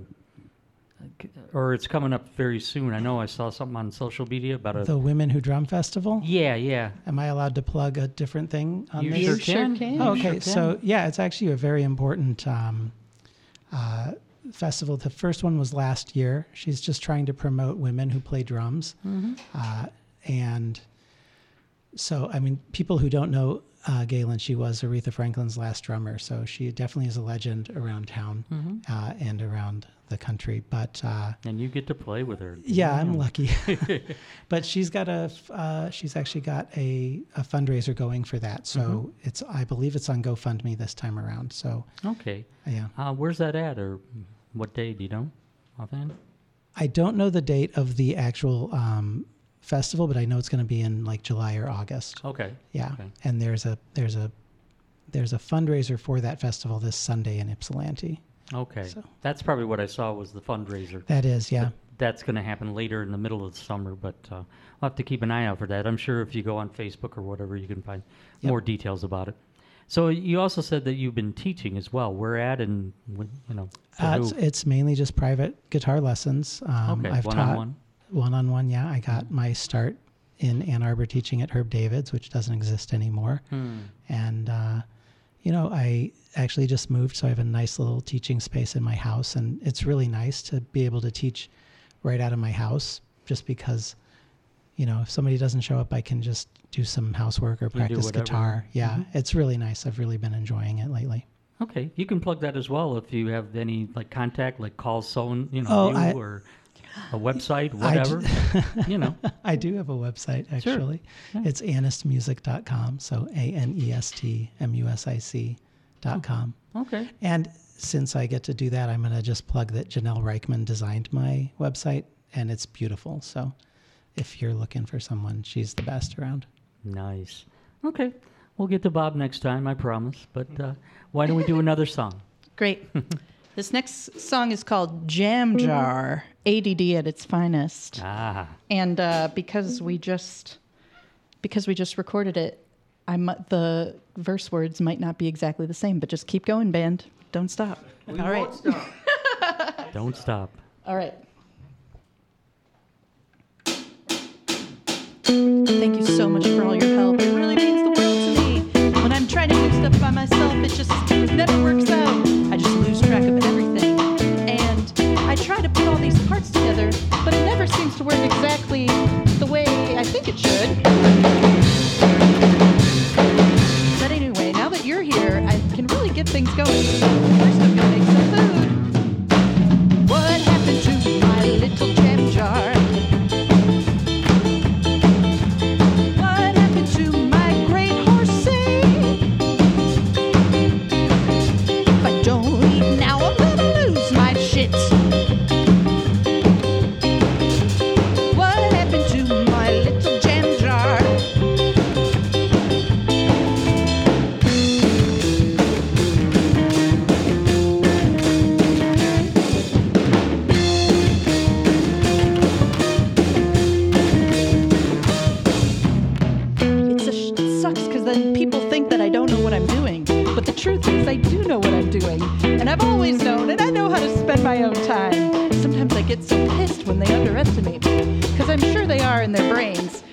or it's coming up very soon. I know I saw something on social media about a.
the Women Who Drum Festival.
yeah, yeah.
Am I allowed to plug a different thing on
You
this?
sure can.
can.
You
Oh,
sure
okay, so yeah, it's actually a very important um, uh, festival. The first one was last year. She's just trying to promote women who play drums,
Mhm.
uh, and so I mean, people who don't know uh, Gayelynn, she was Aretha Franklin's last drummer, so she definitely is a legend around town
Mhm.
uh, and around the country. But uh,
and you get to play with her.
yeah, I'm lucky. but she's got a uh, she's actually got a, a fundraiser going for that. So
Mhm.
it's, I believe it's on GoFundMe this time around. So
Okay.
yeah,
Uh, where's that at, or what day? Do you know? Offhand?
I don't know the date of the actual um, festival, but I know it's going to be in like July or August.
Okay.
Yeah,
Okay.
and there's a there's a there's a fundraiser for that festival this Sunday in Ypsilanti.
Okay.
So-
That's probably what I saw was the fundraiser.
That is, yeah.
But that's going to happen later in the middle of the summer, but uh, we'll have to keep an eye out for that. I'm sure if you go on Facebook or whatever, you can find
Yep.
more details about it. So you also said that you've been teaching as well. Where at and you know?
Uh, it's, it's mainly just private guitar lessons. Um,
Okay,
I've
one-on-one?
taught one-on-one. Yeah, I got my start in Ann Arbor teaching at Herb David's, which doesn't exist anymore.
Hmm.
And uh, you know, I actually just moved, so I have a nice little teaching space in my house, and it's really nice to be able to teach right out of my house, just because. You know, if somebody doesn't show up, I can just do some housework or
do
practice guitar. Yeah,
Mhm.
it's really nice. I've really been enjoying it lately.
Okay, you can plug that as well if you have any like contact, like call someone, you know,
Oh,
you
I-
or a website,
I d-
whatever. you know.
I do have a website
Sure.
actually.
Yeah.
It's anestmusic.com. So A N E S T M U S I C dot com.
Okay.
And since I get to do that, I'm going to just plug that Janelle Reichman designed my website and it's beautiful. So if you're looking for someone, she's the best around.
Nice. Okay, we'll get to Bob next time, I promise. But uh, why don't we do another song?
Great. this next song is called Jam Jar, ADD at its finest.
Ah.
And uh, because we just because we just recorded it, I mu- the verse words might not be exactly the same, but just keep going, band. Don't stop.
We
All right.
won't Don't stop.
All right. Thank you so much for all your help. It really means the world to me. When I'm trying to do stuff by myself, it just never works work exactly I do know what I'm doing. And I've always known, and I know how to spend my own time. Sometimes I get so pissed when they underestimate me, because I'm sure they are in their brains.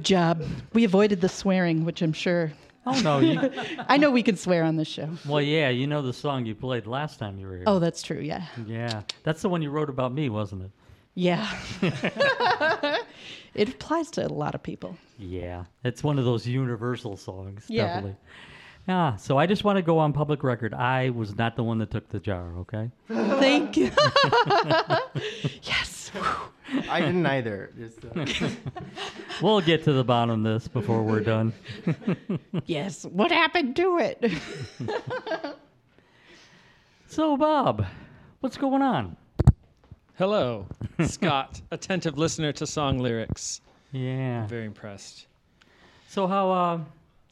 Good job. We avoided the swearing, which I'm sure.
Oh, no, you-
I know we can swear on this show.
Well, yeah, you know the song you played last time you were here.
Oh, that's true. Yeah.
Yeah, that's the one you wrote about me, wasn't it?
Yeah. it applies to a lot of people.
Yeah, it's one of those universal songs.
Yeah.
Definitely. Yeah, so I just want to go on public record. I was not the one that took the jar, okay?
Thank you. yes.
I didn't either. Just, uh,
we'll get to the bottom of this before we're done.
Yes. What happened to it?
so, Bob, what's going on?
Hello, Scott, attentive listener to song lyrics.
Yeah.
I'm Very impressed.
So, how uh,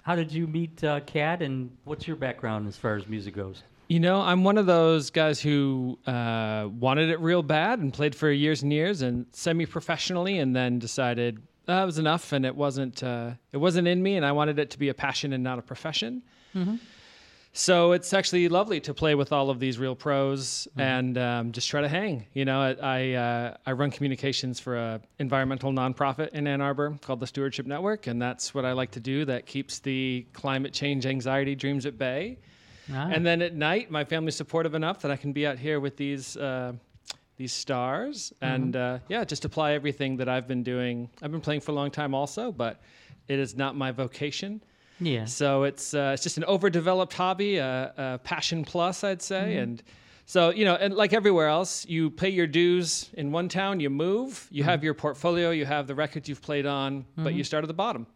how did you meet uh, Kat, and what's your background as far as music goes?
You know, I'm one of those guys who uh, wanted it real bad and played for years and years and semi-professionally, and then decided that was enough, and it wasn't uh, it wasn't in me, and I wanted it to be a passion and not a profession.
Mm-hmm.
So it's actually lovely to play with all of these real pros and um, just try to hang. You know, I I, uh, I run communications for a environmental nonprofit in Ann Arbor called the Stewardship Network, and that's what I like to do. That keeps the climate change anxiety dreams at bay.
Ah.
And then at night, my family's supportive enough that I can be out here with these uh, these stars, and uh, yeah, just apply everything that I've been doing. I've been playing for a long time, also, but it is not my vocation.
Yeah.
So it's uh, it's just an overdeveloped hobby, a, passion plus, I'd say,
Mhm.
and. So you know, and like everywhere else, you pay your dues in one town, you move, you have your portfolio, you have the records you've played on, but you
Mhm.
start at the bottom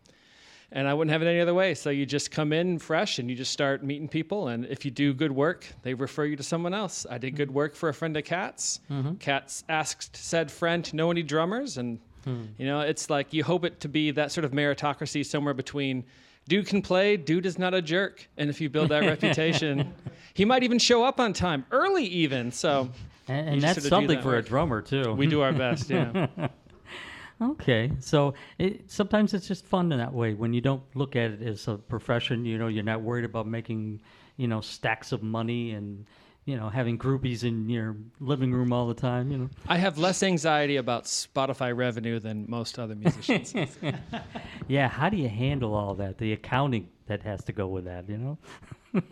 and I wouldn't have it any other way. So you just come in fresh and you just start meeting people. And if you do good work, they refer you to someone else. I did good work for a friend of Kat's.
Mhm.
Kat's asked said friend to know any drummers, and
Hmm.
you know it's like you hope it to be that sort of meritocracy somewhere between. Dude can play. Dude is not a jerk. And if you build that reputation, he might even show up on time, early even. So,
And, and that's
sort of
something
that
for a drummer too.
We do our best, yeah.
Okay, so it, sometimes it's just fun in that way when you don't look at it as a profession. You know, you're not worried about making, you know, stacks of money and you know having groupies in your living room all the time. You know.
I have less anxiety about Spotify revenue than most other musicians.
yeah, how do you handle all that? The accounting that has to go with that, you know?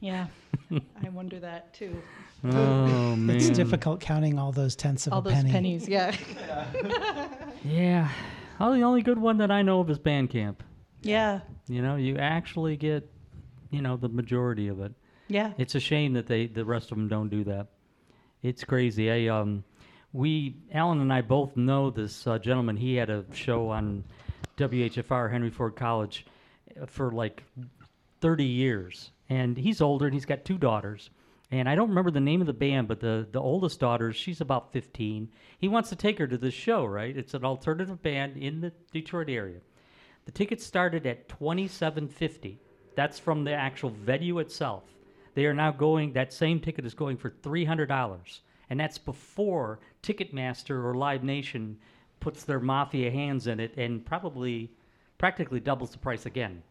Yeah. I wonder that too.
Oh man.
It's difficult counting all those tenths of
All
a
those
penny.
pennies, yeah.
Yeah. Oh, the only good one that I know of is Bandcamp.
Yeah.
You know, you actually get, you know, the majority of it.
Yeah.
It's a shame that they the rest of them don't do that. It's crazy. I um, we Alan and I both know this uh, gentleman. He had a show on WHFR Henry Ford College uh, for like 30 years, and he's older and he's got two daughters. And I don't remember the name of the band, but the the oldest daughter, she's about 15. He wants to take her to this show, right? It's an alternative band in the Detroit area. The tickets started at 27.50. That's from the actual venue itself. They are now going. That same ticket is going for three hundred dollars, and that's before Ticketmaster or Live Nation puts their mafia hands in it and probably practically doubles the price again.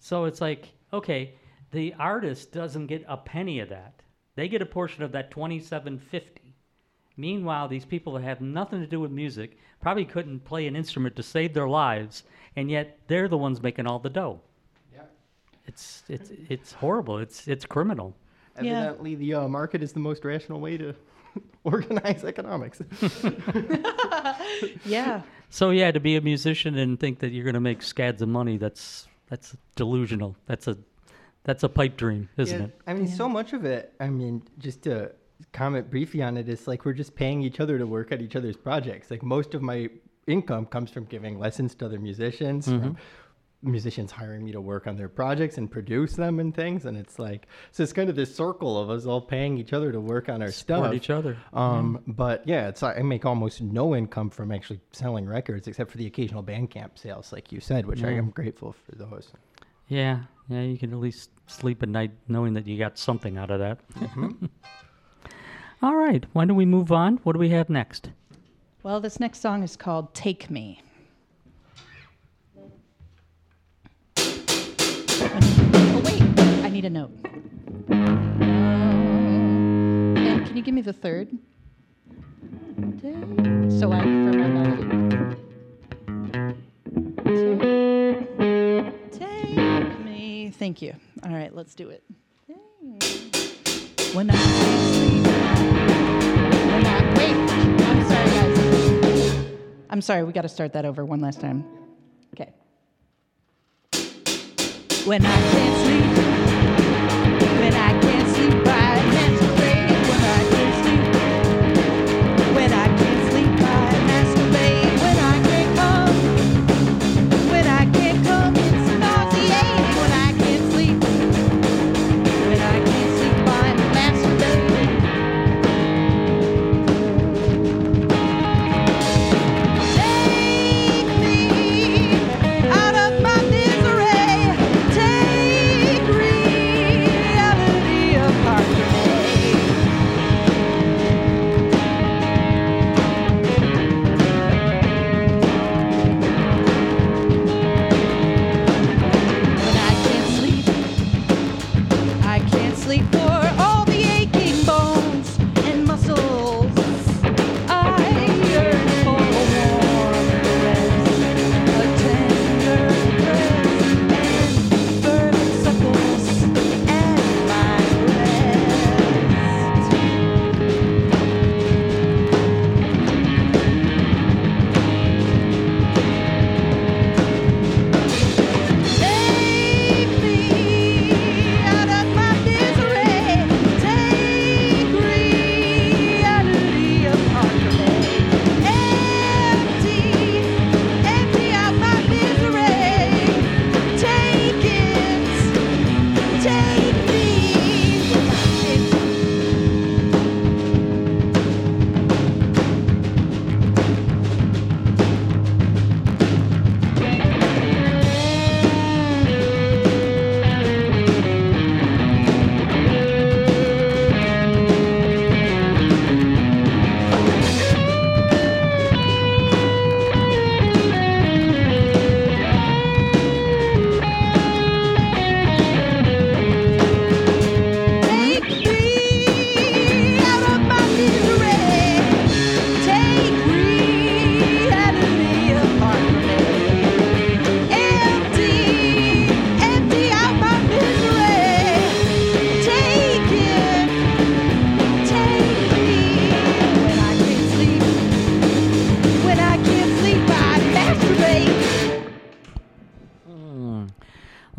So it's like, okay, the artist doesn't get a penny of that. They get a portion of that twenty-seven fifty, Meanwhile, these people that have nothing to do with music probably couldn't play an instrument to save their lives, and yet they're the ones making all the dough.
Yeah.
It's it's it's horrible. It's it's criminal.
Evidently, the uh, market is the most rational way to organize economics.
yeah.
So yeah, to be a musician and think that you're going to make scads of money, that's that's delusional. That's a that's a pipe dream, isn't
Yeah,
it?
I mean, so much of it. I mean, just to comment briefly on it, it's like we're just paying each other to work at each other's projects. Like most of my income comes from giving lessons to other musicians, from
Mhm.
Musicians hiring me to work on their projects and produce them and things. And it's like, so it's kind of this circle of us all paying each other to work on our
Support
stuff.
each other.
Um, But yeah, it's I make almost no income from actually selling records except for the occasional Bandcamp sales, like you said, which I am grateful for those.
Yeah, yeah, you can at least sleep at night knowing that you got something out of that. All right, why don't we move on? What do we have next?
Well, this next song is called Take Me. Need a note. And can you give me the third? So I, for my melody. Take, take me. Thank you. All right, let's do it. When I sleep. When I, wait, I'm sorry, guys. I'm sorry, we got to start that over one last time. Okay. When I can't sleep,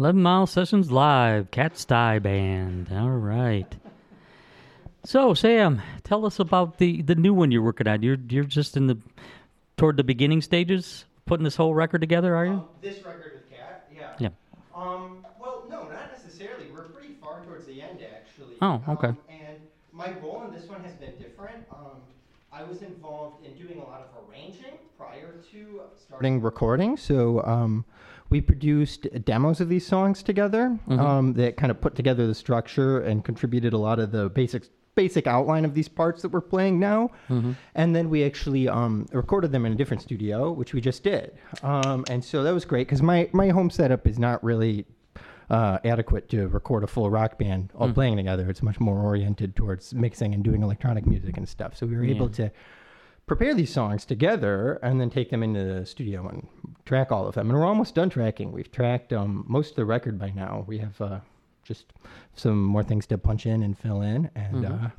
11 Mile Sessions Live, Kat Steih Band. All right. So, Sam, tell us about the, the new one you're working on. You're you're just in the toward the beginning stages, putting this whole record together, are you?
This record with Cat, yeah.
Yeah.
Um, well, no, not necessarily. We're pretty far towards the end, actually.
Oh, okay.
Um, and my role in this one has been different. Um, I was involved in doing a lot of arranging prior to starting recording. So um, we produced demos of these songs together
Mhm.
um, that kind of put together the structure and contributed a lot of the basic basic outline of these parts that we're playing now.
Mhm.
And then we actually um, recorded them in a different studio, which we just did. Um, and so that was great because my, my home setup is not really uh, adequate to record a full rock band all
Mm.
playing together. It's much more oriented towards mixing and doing electronic music and stuff. So we were able to prepare these songs together and then take them into the studio and track all of them. And we're almost done tracking. We've tracked um, most of the record by now. We have uh, just some more things to punch in and fill in, and
Mhm.
uh,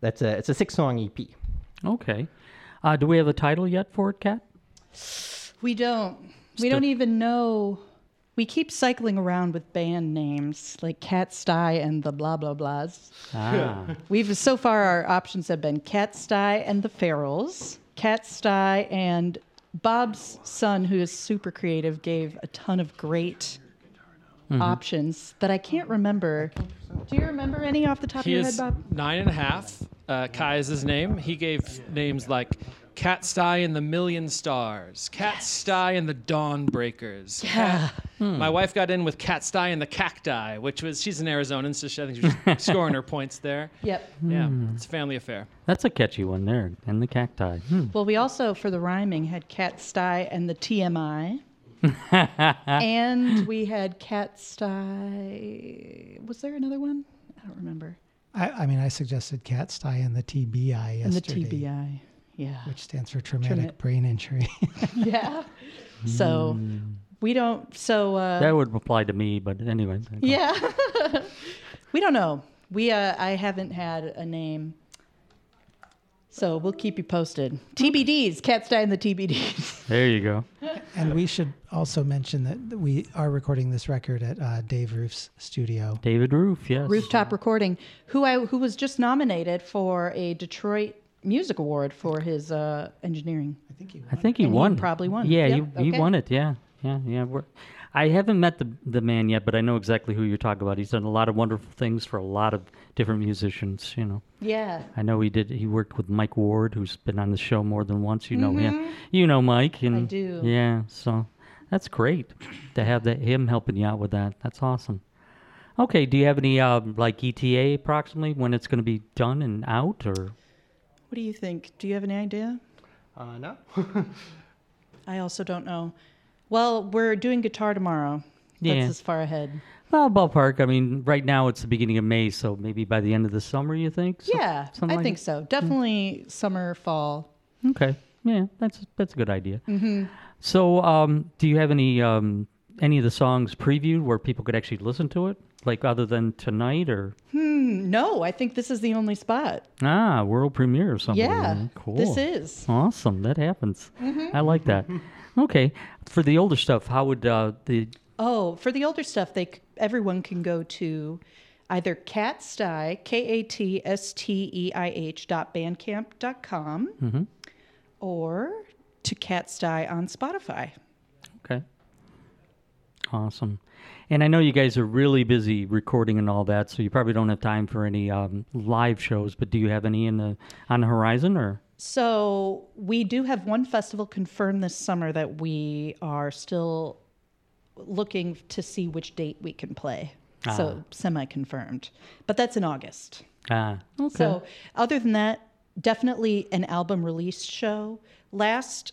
that's a it's a six song E EP.
Okay. Uh, do we have a title yet for it, Kat?
We don't. We don't even know. We keep cycling around with band names like Kat Steih and the blah blah blahs.
Ah.
We've so far our options have been Kat Steih and the Ferals, Kat Steih and Bob's son, who is super creative, gave a ton of great
Mhm.
options that I can't remember. Do you remember any off the top
He
of your
is
head, Bob?
nine and a half. Uh, Kai is his name. He gave names like Kat Steih and the Million Stars, Kat Steih and the Dawn Breakers.
Yeah.
Hmm.
My wife got in with Kat Steih and the Cacti, which was she's an Arizonan, so she, I think she was scoring her points there.
Yep.
Yeah,
Hmm.
it's a family affair.
That's a catchy one there. And the cacti. Hmm.
Well, we also, for the rhyming, had Kat Steih and the TMI. and we had Kat Steih. Was there another one? I don't remember.
I, I mean, I suggested Kat Steih and the TBI yesterday.
And the. TBI. Yeah.
Which stands for traumatic
Trauma-
brain injury.
yeah. So we don't. So uh,
that would apply to me, but anyway.
yeah. we don't know. We uh, I haven't had a name. So we'll keep you posted. TBDs, Kat Steih and the TBDs.
There you go.
and we should also mention that we are recording this record at uh, Dave Roof's studio.
David Roof, yes.
Rooftop Recording, who I who was just nominated for a Detroit Music Award for his uh, engineering. I
think he
I think he
And he
won.
probably won.
Yeah,
Yep,
he, he
okay.
won it. Yeah, yeah, yeah. We're, I haven't met the the man yet, but I know exactly who you're talking about. He's done a lot of wonderful things for a lot of different musicians. You know.
Yeah.
I know he did. He worked with Mike Ward, who's been on the show more than once. You know him.
Mhm.
You know Mike. And,
do.
Yeah. So that's great to have that him helping you out with that. That's awesome. Okay. Do you have any um, like ETA approximately when it's going to be done and out, or?
What do you think? Do you have any idea?
Uh, no.
I also don't know. Well, we're doing guitar tomorrow.
Yeah.
That's as far ahead.
Well, ballpark. I mean, right now it's the beginning of May, so maybe by the end of the summer, you think? So-
yeah, I
like
think
that?
so. Definitely summer, fall.
Okay. Yeah, that's that's a good idea.
Mhm.
So, um, do you have any um, any of the songs previewed where people could actually listen to it, like other than tonight or
Hmm. No, I think this is the only spot.
ah world premiere or something?
Yeah,
cool.
this is.
awesome. That happens.
Mhm.
I like that. okay, for the older stuff, how would uh, the
Oh, for the older stuff, they everyone can go to either Kat Steih, K A T S T E I H dot bandcamp dot com
Mhm.
or to Kat Steih on Spotify.
Okay. Awesome. And I know you guys are really busy recording and all that, so you probably don't have time for any um, live shows. But do you have any in the on the horizon, or
So we do have one festival confirmed this summer that we are still looking to see which date we can play.
Ah.
So semi confirmed. But that's in August.
ah? Okay.
So, other than that, definitely an album release show. Last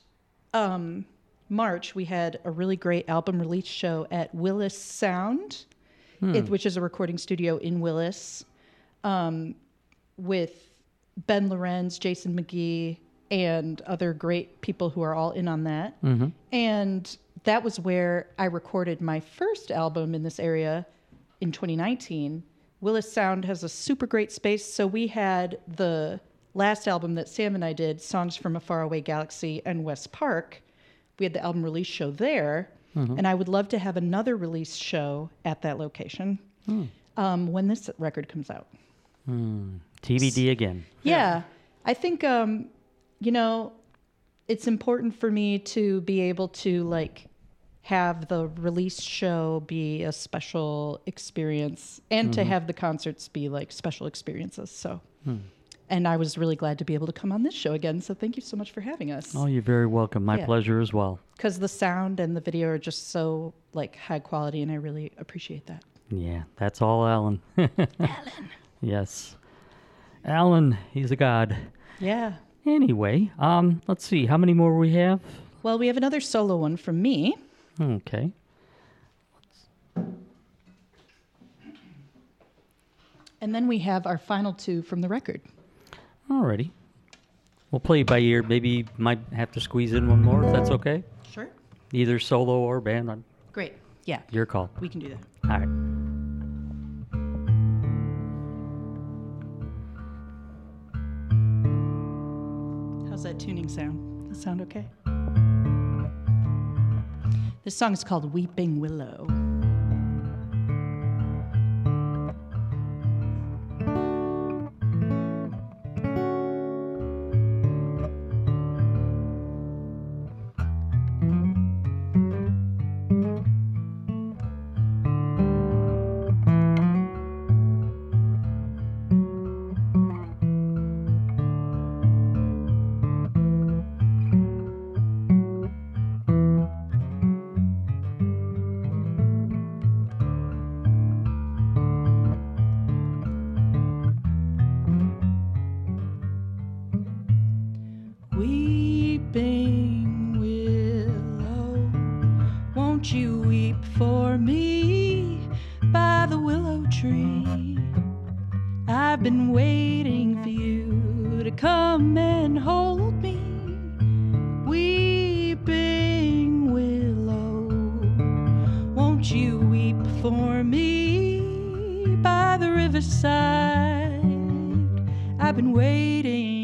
um, March, we had a really great album release show at Willis Sound,
Hmm.
it, which is a recording studio in Willis, um, with Ben Lorenz, Jason McGee, and other great people who are all in on that.
Mhm.
And that was where I recorded my first album in this area in 2019. Willis Sound has a super great space. So we had the last album that Sam and I did, Songs from a Faraway Galaxy and West Park. We had the album release show there.
Mhm.
And I would love to have another release show at that location
Hmm.
um, when this record comes out.
Hmm. TBD again?
Yeah. I think um, you know, it's important for me to be able to like have the release show be a special experience and to
Mhm.
have the concerts be like special experiences. So
Hmm
and I was really glad to be able to come on this show again. So thank you so much for having us.
Oh, you're very welcome. My
yeah.
pleasure as well.
Because the sound and the video are just so like high quality, and I really appreciate that.
Yeah, that's all, Alan. Alan. Yes, Alan. He's a god.
Yeah.
Anyway, um, let's see how many more we have.
Well, we have another solo one from me.
Okay.
And then we have our final two from the record.
Alrighty. We'll play by ear. Maybe might have to squeeze in one more if that's okay.
Sure.
Either solo or band. On
Great. Yeah.
your call.
We can do that.
All right.
How's that tuning sound? Does that sound okay? This song is called Weeping Willow. riverside. I've been waiting.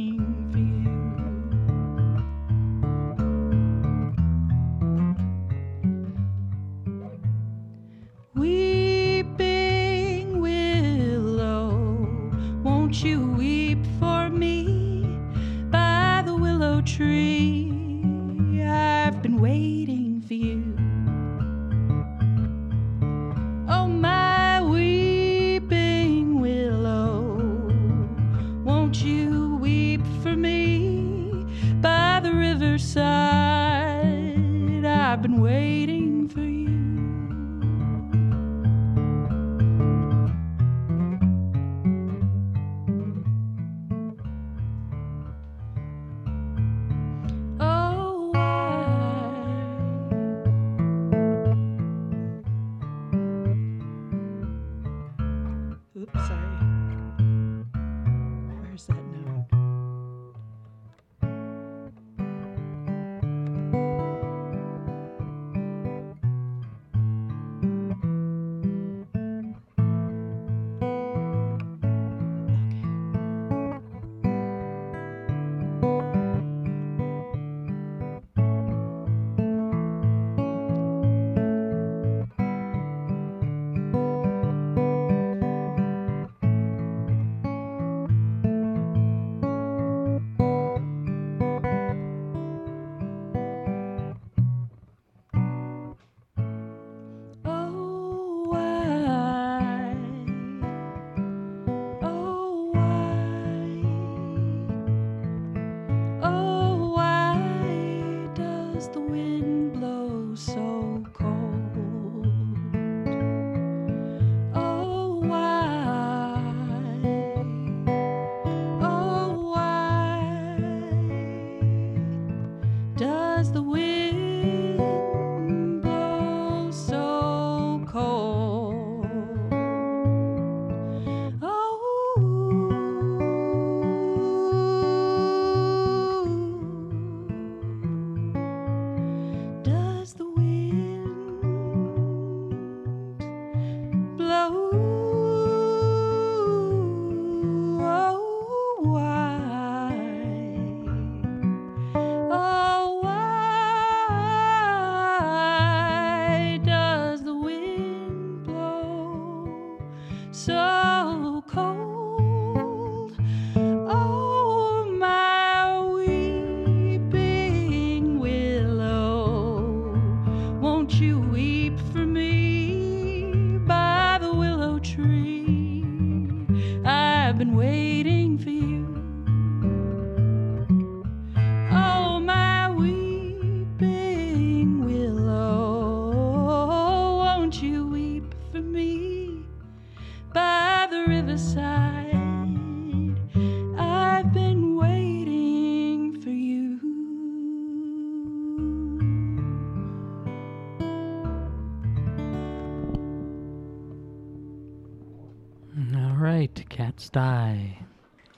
Kat Steih.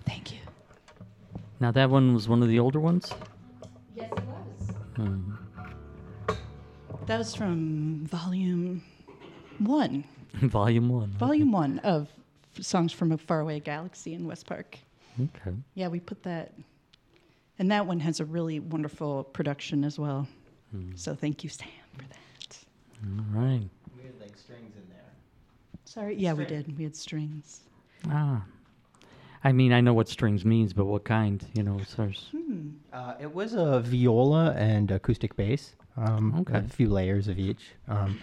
Thank you.
Now that one was one of the older ones.
Yes, it was.
Hmm.
That was from volume one.
Volume one.
Volume one of Songs from a Faraway Galaxy in West Park.
Okay.
Yeah, we put that. And that one has a really wonderful production as well.
Hmm.
So thank you, Sam, for that.
All right.
We had like strings in there.
Sorry. Yeah, we did. We had strings.
Ah. I mean, I know what strings means, but what kind? You know, there's-
Hmm.
Uh, it was a viola and acoustic bass. Um,
Okay.
A few layers of each. Um,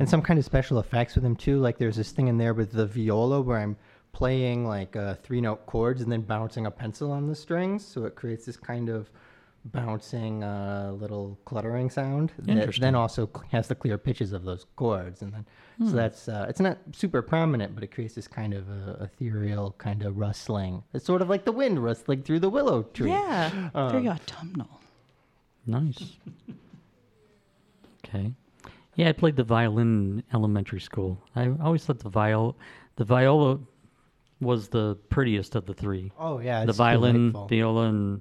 And some kind of special effects with them too. Like there's this thing in there with the viola where I'm playing like uh, three note chords and then bouncing a pencil on the strings. So it creates this kind of bouncing uh, little cluttering sound that then also has the clear pitches of those chords. And then
Hmm.
so that's uh, it's not super prominent, but it creates this kind of uh, ethereal kind of rustling. It's sort of like the wind rustling through the willow tree.
Yeah. Very
Um,
autumnal.
Nice. okay. Yeah, I played the violin in elementary school. I always thought the viol, the viola, was the prettiest of the three.
Oh, yeah,
the violin,
delightful.
viola, and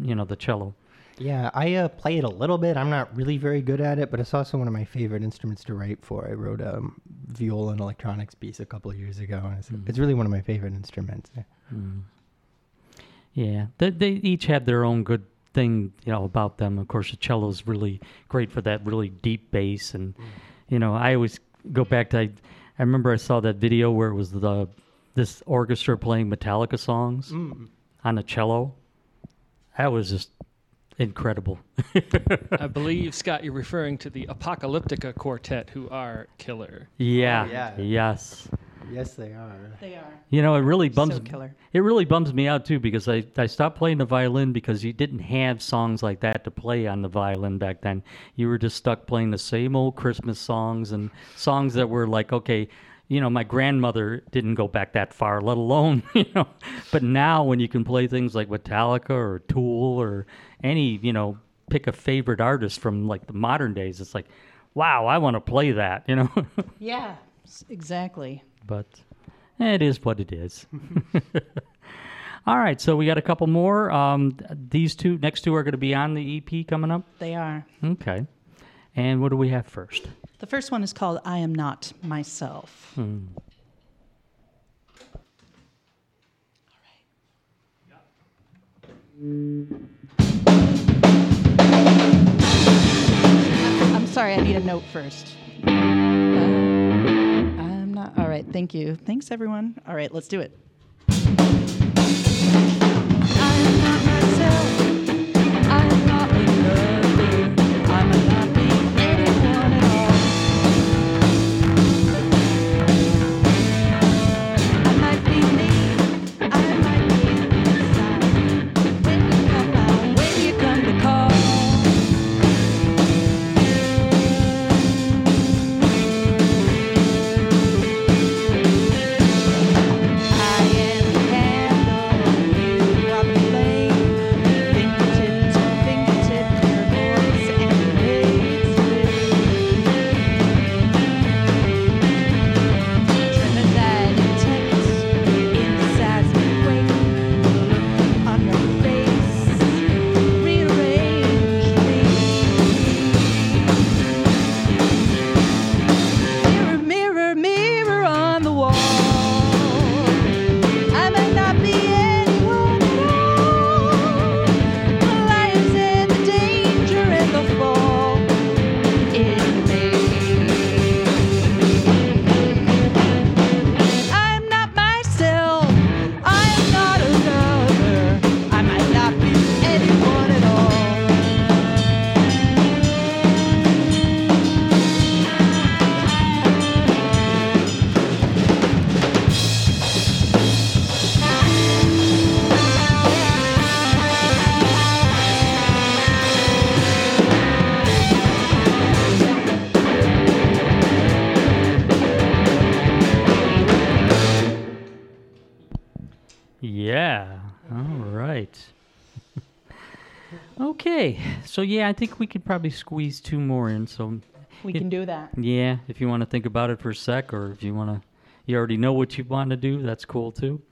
you know the cello.
Yeah, I uh, play it a little bit. I'm not really very good at it, but it's also one of my favorite instruments to write for. I wrote a um, viola and electronics piece a couple of years ago, and it's, it's really one of my favorite instruments.
Mm. Yeah, they, they each have their own good thing, you know, about them. Of course, the cello is really great for that really deep bass, and you know, I always go back to. I, I remember I saw that video where it was the this orchestra playing Metallica songs
Mm.
on a cello. That was just incredible.
I believe Scott, you're referring to the Apocalyptica Quartet, who are killer.
yeah.
Oh, yeah.
Yes.
Yes, they are.
They are.
You know, it really bums
So killer.
it really bums me out too because I, I stopped playing the violin because you didn't have songs like that to play on the violin back then. You were just stuck playing the same old Christmas songs and songs that were like, okay, you know, my grandmother didn't go back that far, let alone, you know. But now when you can play things like Metallica or Tool or any, you know, pick a favorite artist from like the modern days, it's like, wow, I want to play that, you know.
Yeah, exactly.
but it is what it is. All right, so we got a couple more. Um, these two, next two, are going to be on the EP coming up.
They are.
Okay, and what do we have first?
The first one is called I Am Not Myself.
Hmm.
I'm sorry, I need a note first. Uh, I'm not. All right, thank you. Thanks, everyone. All right, let's do it.
So yeah, I think we could probably squeeze two more in. So
We
if-
can do that.
Yeah, if you want to think about it for a sec, or if you want to you already know what you want to do, that's cool too.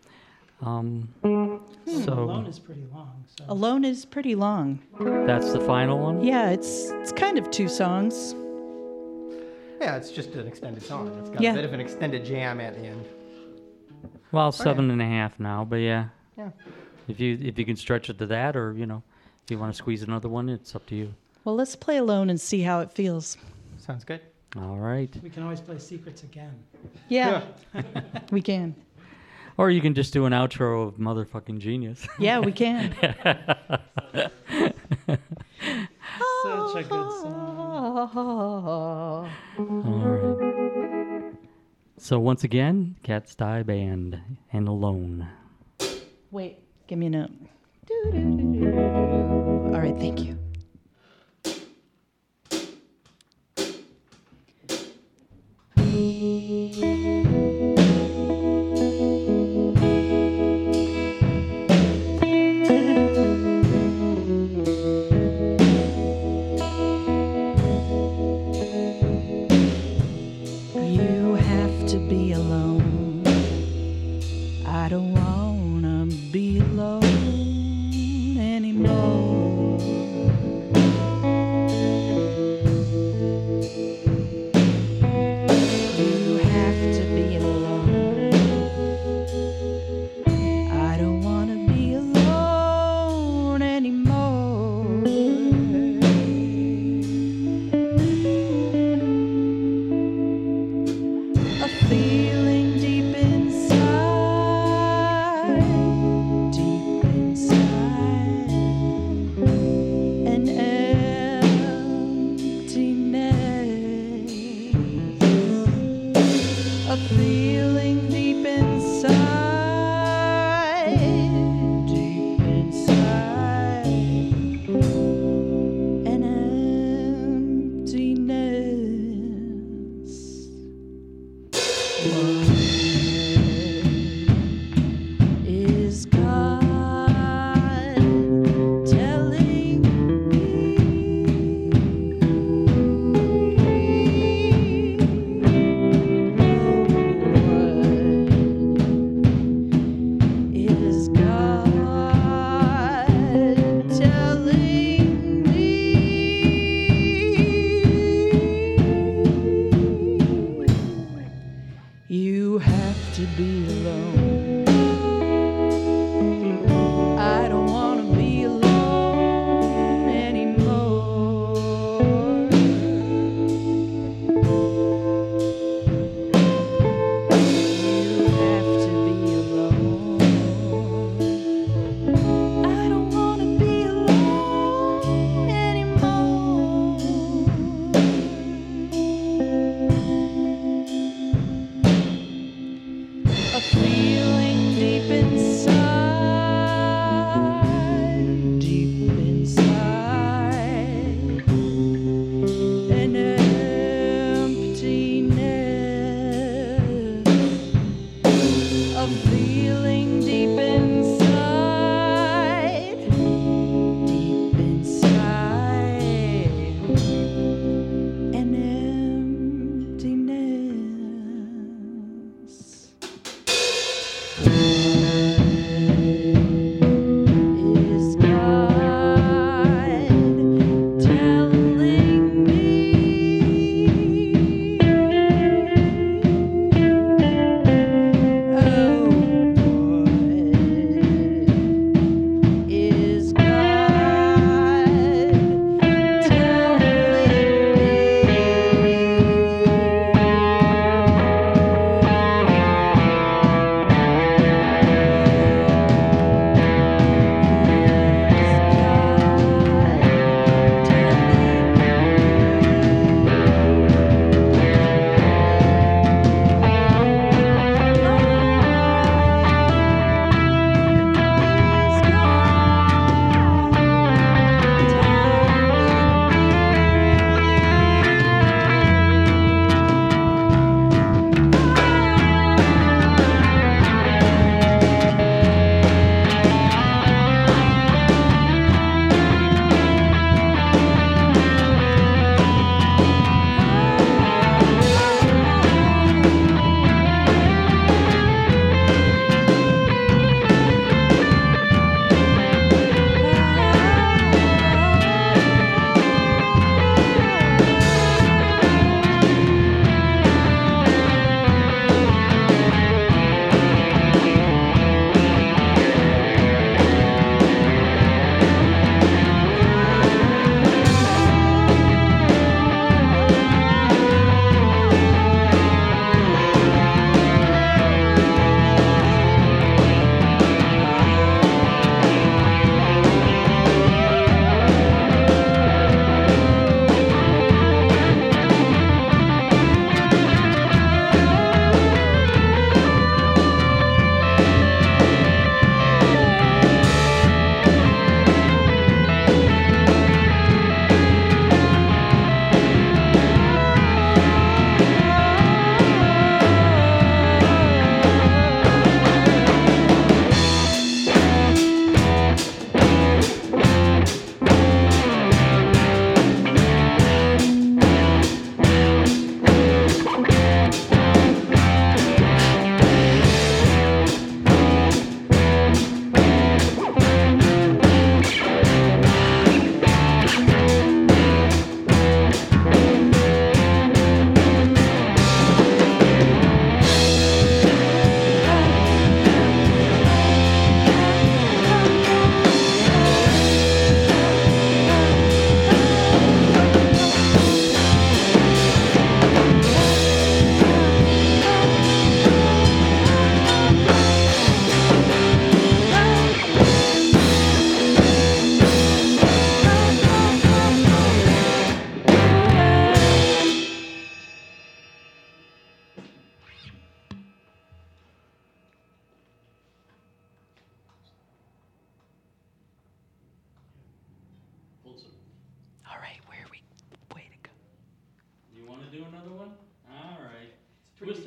Um, so
Alone is pretty long. So.
Alone is pretty long.
that's the final one.
Yeah, it's it's kind of two songs.
Yeah, it's just an extended song. It's got
Yeah.
a bit of an extended jam at the end.
Well, seven and a half now, but yeah.
Yeah.
If you if you can stretch it to that, or you know, if you want to squeeze another one, it's up to you.
Well, let's play Alone and see how it feels.
Sounds good.
All right.
We can always play Secrets again.
Yeah, we can.
Or you can just do an outro of motherfucking genius.
Yeah, we can.
Such a good song.
All right. So once again, Kat Steih Band and Alone.
Wait, give me a note. Thank. You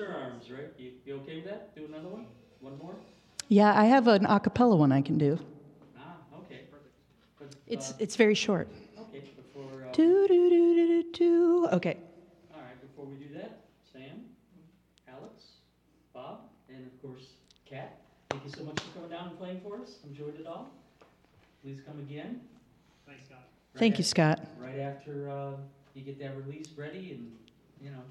twist arms, right? You, you okay with that? Do another one? One more?
Yeah, I have an a cappella one I can do.
Ah, okay. But,
It's
uh,
it's very short.
okay. Before uh,
Do do do do do do. Okay.
all right, before we do that, Sam, Alex, Bob, and of course Kat. Thank you so much for coming down and playing for us. Enjoyed it all. Please come again.
Thanks, Scott.
Thank you, Scott.
Right after uh, you get that release ready and you know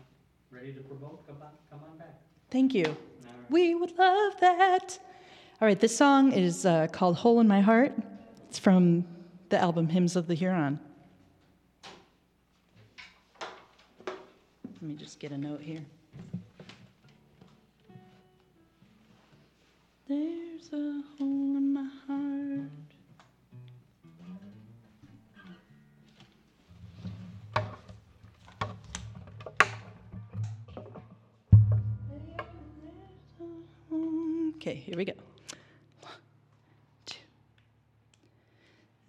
ready to promote, come on, come on back.
Thank you. We would love that. All right, this song is uh, called Hole in My Heart. It's from the album Hymns of the Huron. Let me just get a note here. There's a hole in my heart. Okay, here we go.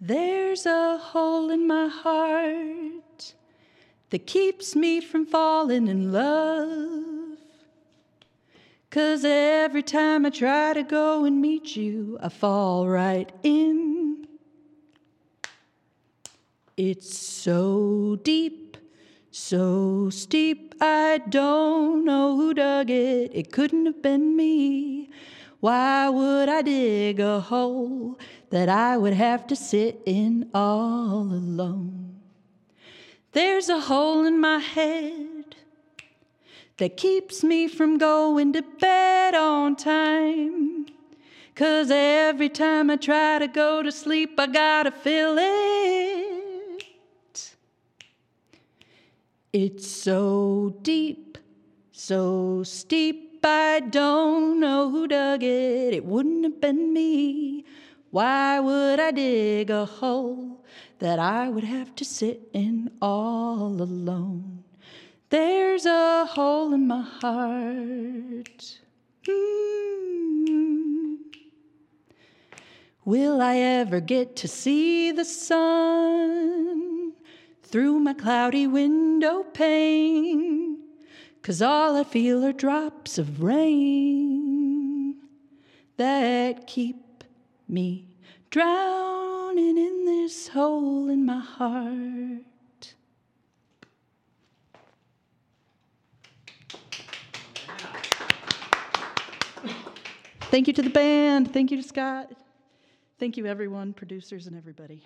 There's a hole in my heart that keeps me from falling in love. Cause every time I try to go and meet you, I fall right in. It's so deep, so steep, I don't know who dug it. It couldn't have been me. Why would I dig a hole that I would have to sit in all alone? There's a hole in my head that keeps me from going to bed on time. Cause every time I try to go to sleep, I gotta fill it. It's so deep, so steep, I don't know who dug it. It wouldn't have been me. Why would I dig a hole that I would have to sit in all alone? There's a hole in my heart. Mm. Will I ever get to see the sun through my cloudy window pane? Cause all I feel are drops of rain that keep me drowning in this hole in my heart. Thank you to the band. Thank you to Scott. Thank you, everyone, producers and everybody.